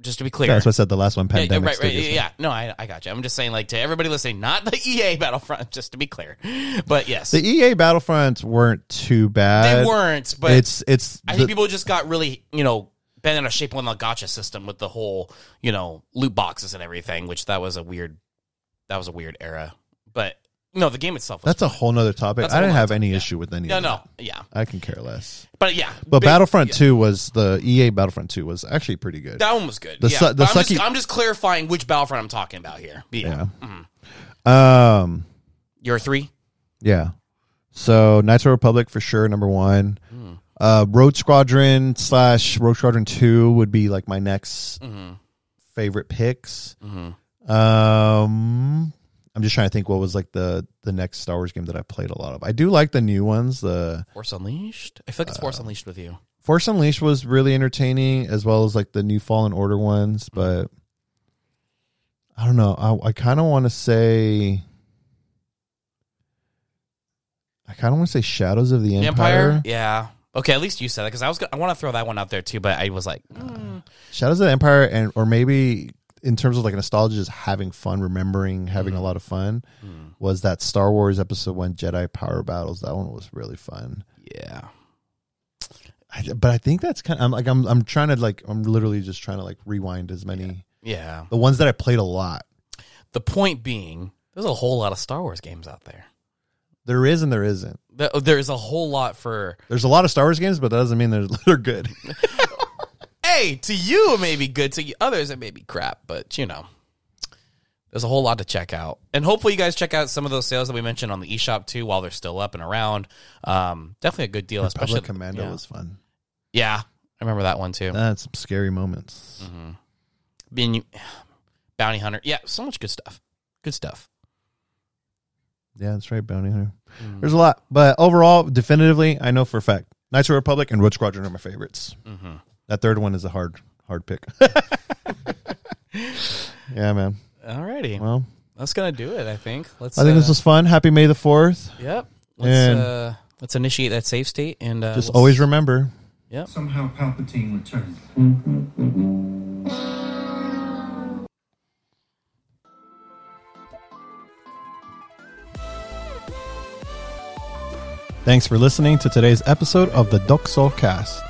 A: Just to be clear.
B: Yeah, that's what I said. The last one,
A: Yeah, yeah,
B: Pandemic
A: right, right,
B: Studios.
A: yeah, yeah. No, I, I got you. I'm just saying, like, to everybody listening, not the EA Battlefront, just to be clear. But yes,
B: The EA Battlefronts weren't too bad.
A: they weren't. But
B: it's it's
A: I
B: the-
A: think people just got really, you know, bent out of shape on the gacha system with the whole, you know, loot boxes and everything. Which that was a weird, that was a weird era. But no, the game itself. Was
B: that's a whole nother topic.
A: That's a
B: I
A: whole
B: didn't
A: nother
B: have any
A: topic, yeah.
B: issue with any.
A: no,
B: of
A: no,
B: that.
A: yeah.
B: I can care less.
A: But yeah,
B: But
A: big-
B: Battlefront
A: yeah.
B: Two was the EA Battlefront Two was actually pretty good.
A: That one was good.
B: The
A: yeah.
B: su- the
A: But I'm,
B: sucky-
A: just, I'm just clarifying which Battlefront I'm talking about here. Yeah.
B: Yeah. Um.
A: Your three?
B: Yeah. So Knights of the Republic for sure, number one.
A: Hmm.
B: Uh, Rogue Squadron slash Rogue Squadron Two would be like my next
A: Mm-hmm.
B: favorite picks. Um, I'm just trying to think what was like the the next Star Wars game that I played a lot of. I do like the new ones. The
A: Force Unleashed? I feel like it's Force
B: Uh,
A: Unleashed with you.
B: Force Unleashed was really entertaining, as well as like the new Fallen Order ones. But I don't know. I, I kind of want to say. I kind of want to say Shadows of the Empire.
A: Empire? Yeah. Okay, at least you said that because I was gonna, I want to throw that one out there too, but I was like, mm,
B: Shadows of the Empire, and or maybe in terms of like nostalgia, just having fun, remembering having a mm. lot of fun, mm. was that Star Wars Episode One Jedi Power Battles. That one was really fun.
A: yeah.
B: I, but I think that's kind. Of, I'm like I'm I'm trying to like I'm literally just trying to like rewind as many
A: Yeah.
B: the ones that I played a lot.
A: The point being, there's a whole lot of Star Wars games out there.
B: There is and there isn't.
A: There's oh, a whole lot for.
B: There's a lot of Star Wars games, but that doesn't mean they're they're good.
A: Hey, to you it may be good, to others it may be crap, but you know, there's a whole lot to check out, and hopefully you guys check out some of those sales that we mentioned on the eShop too, while they're still up and around. Um, definitely a good deal, especially
B: Public Commando
A: yeah.
B: was fun.
A: Yeah, I remember that one too.
B: That's some scary moments. Mm-hmm.
A: Being you, bounty hunter, yeah, so much good stuff. Good stuff.
B: Yeah, that's right, Bounty Hunter. Mm-hmm. There's a lot, but overall, definitively, I know for a fact, Knights of the Republic and Rogue Squadron are my favorites. Mm-hmm. That third one is a hard hard pick. yeah, man.
A: Alrighty.
B: Well,
A: That's gonna do it, I think. Let's
B: I think
A: uh,
B: this was fun. Happy May the Fourth.
A: Yep. Let's
B: And-
A: uh let's initiate that safe state and uh
B: Just
A: we'll
B: always
A: s-
B: remember.
A: Yep.
C: Somehow Palpatine returned.
B: Thanks for listening to today's episode of the Doxo Cast.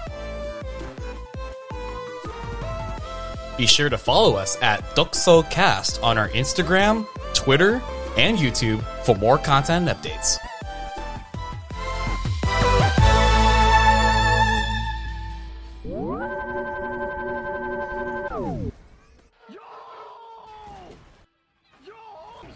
A: Be sure to follow us at DuxoCast on our Instagram, Twitter, and YouTube for more content and updates.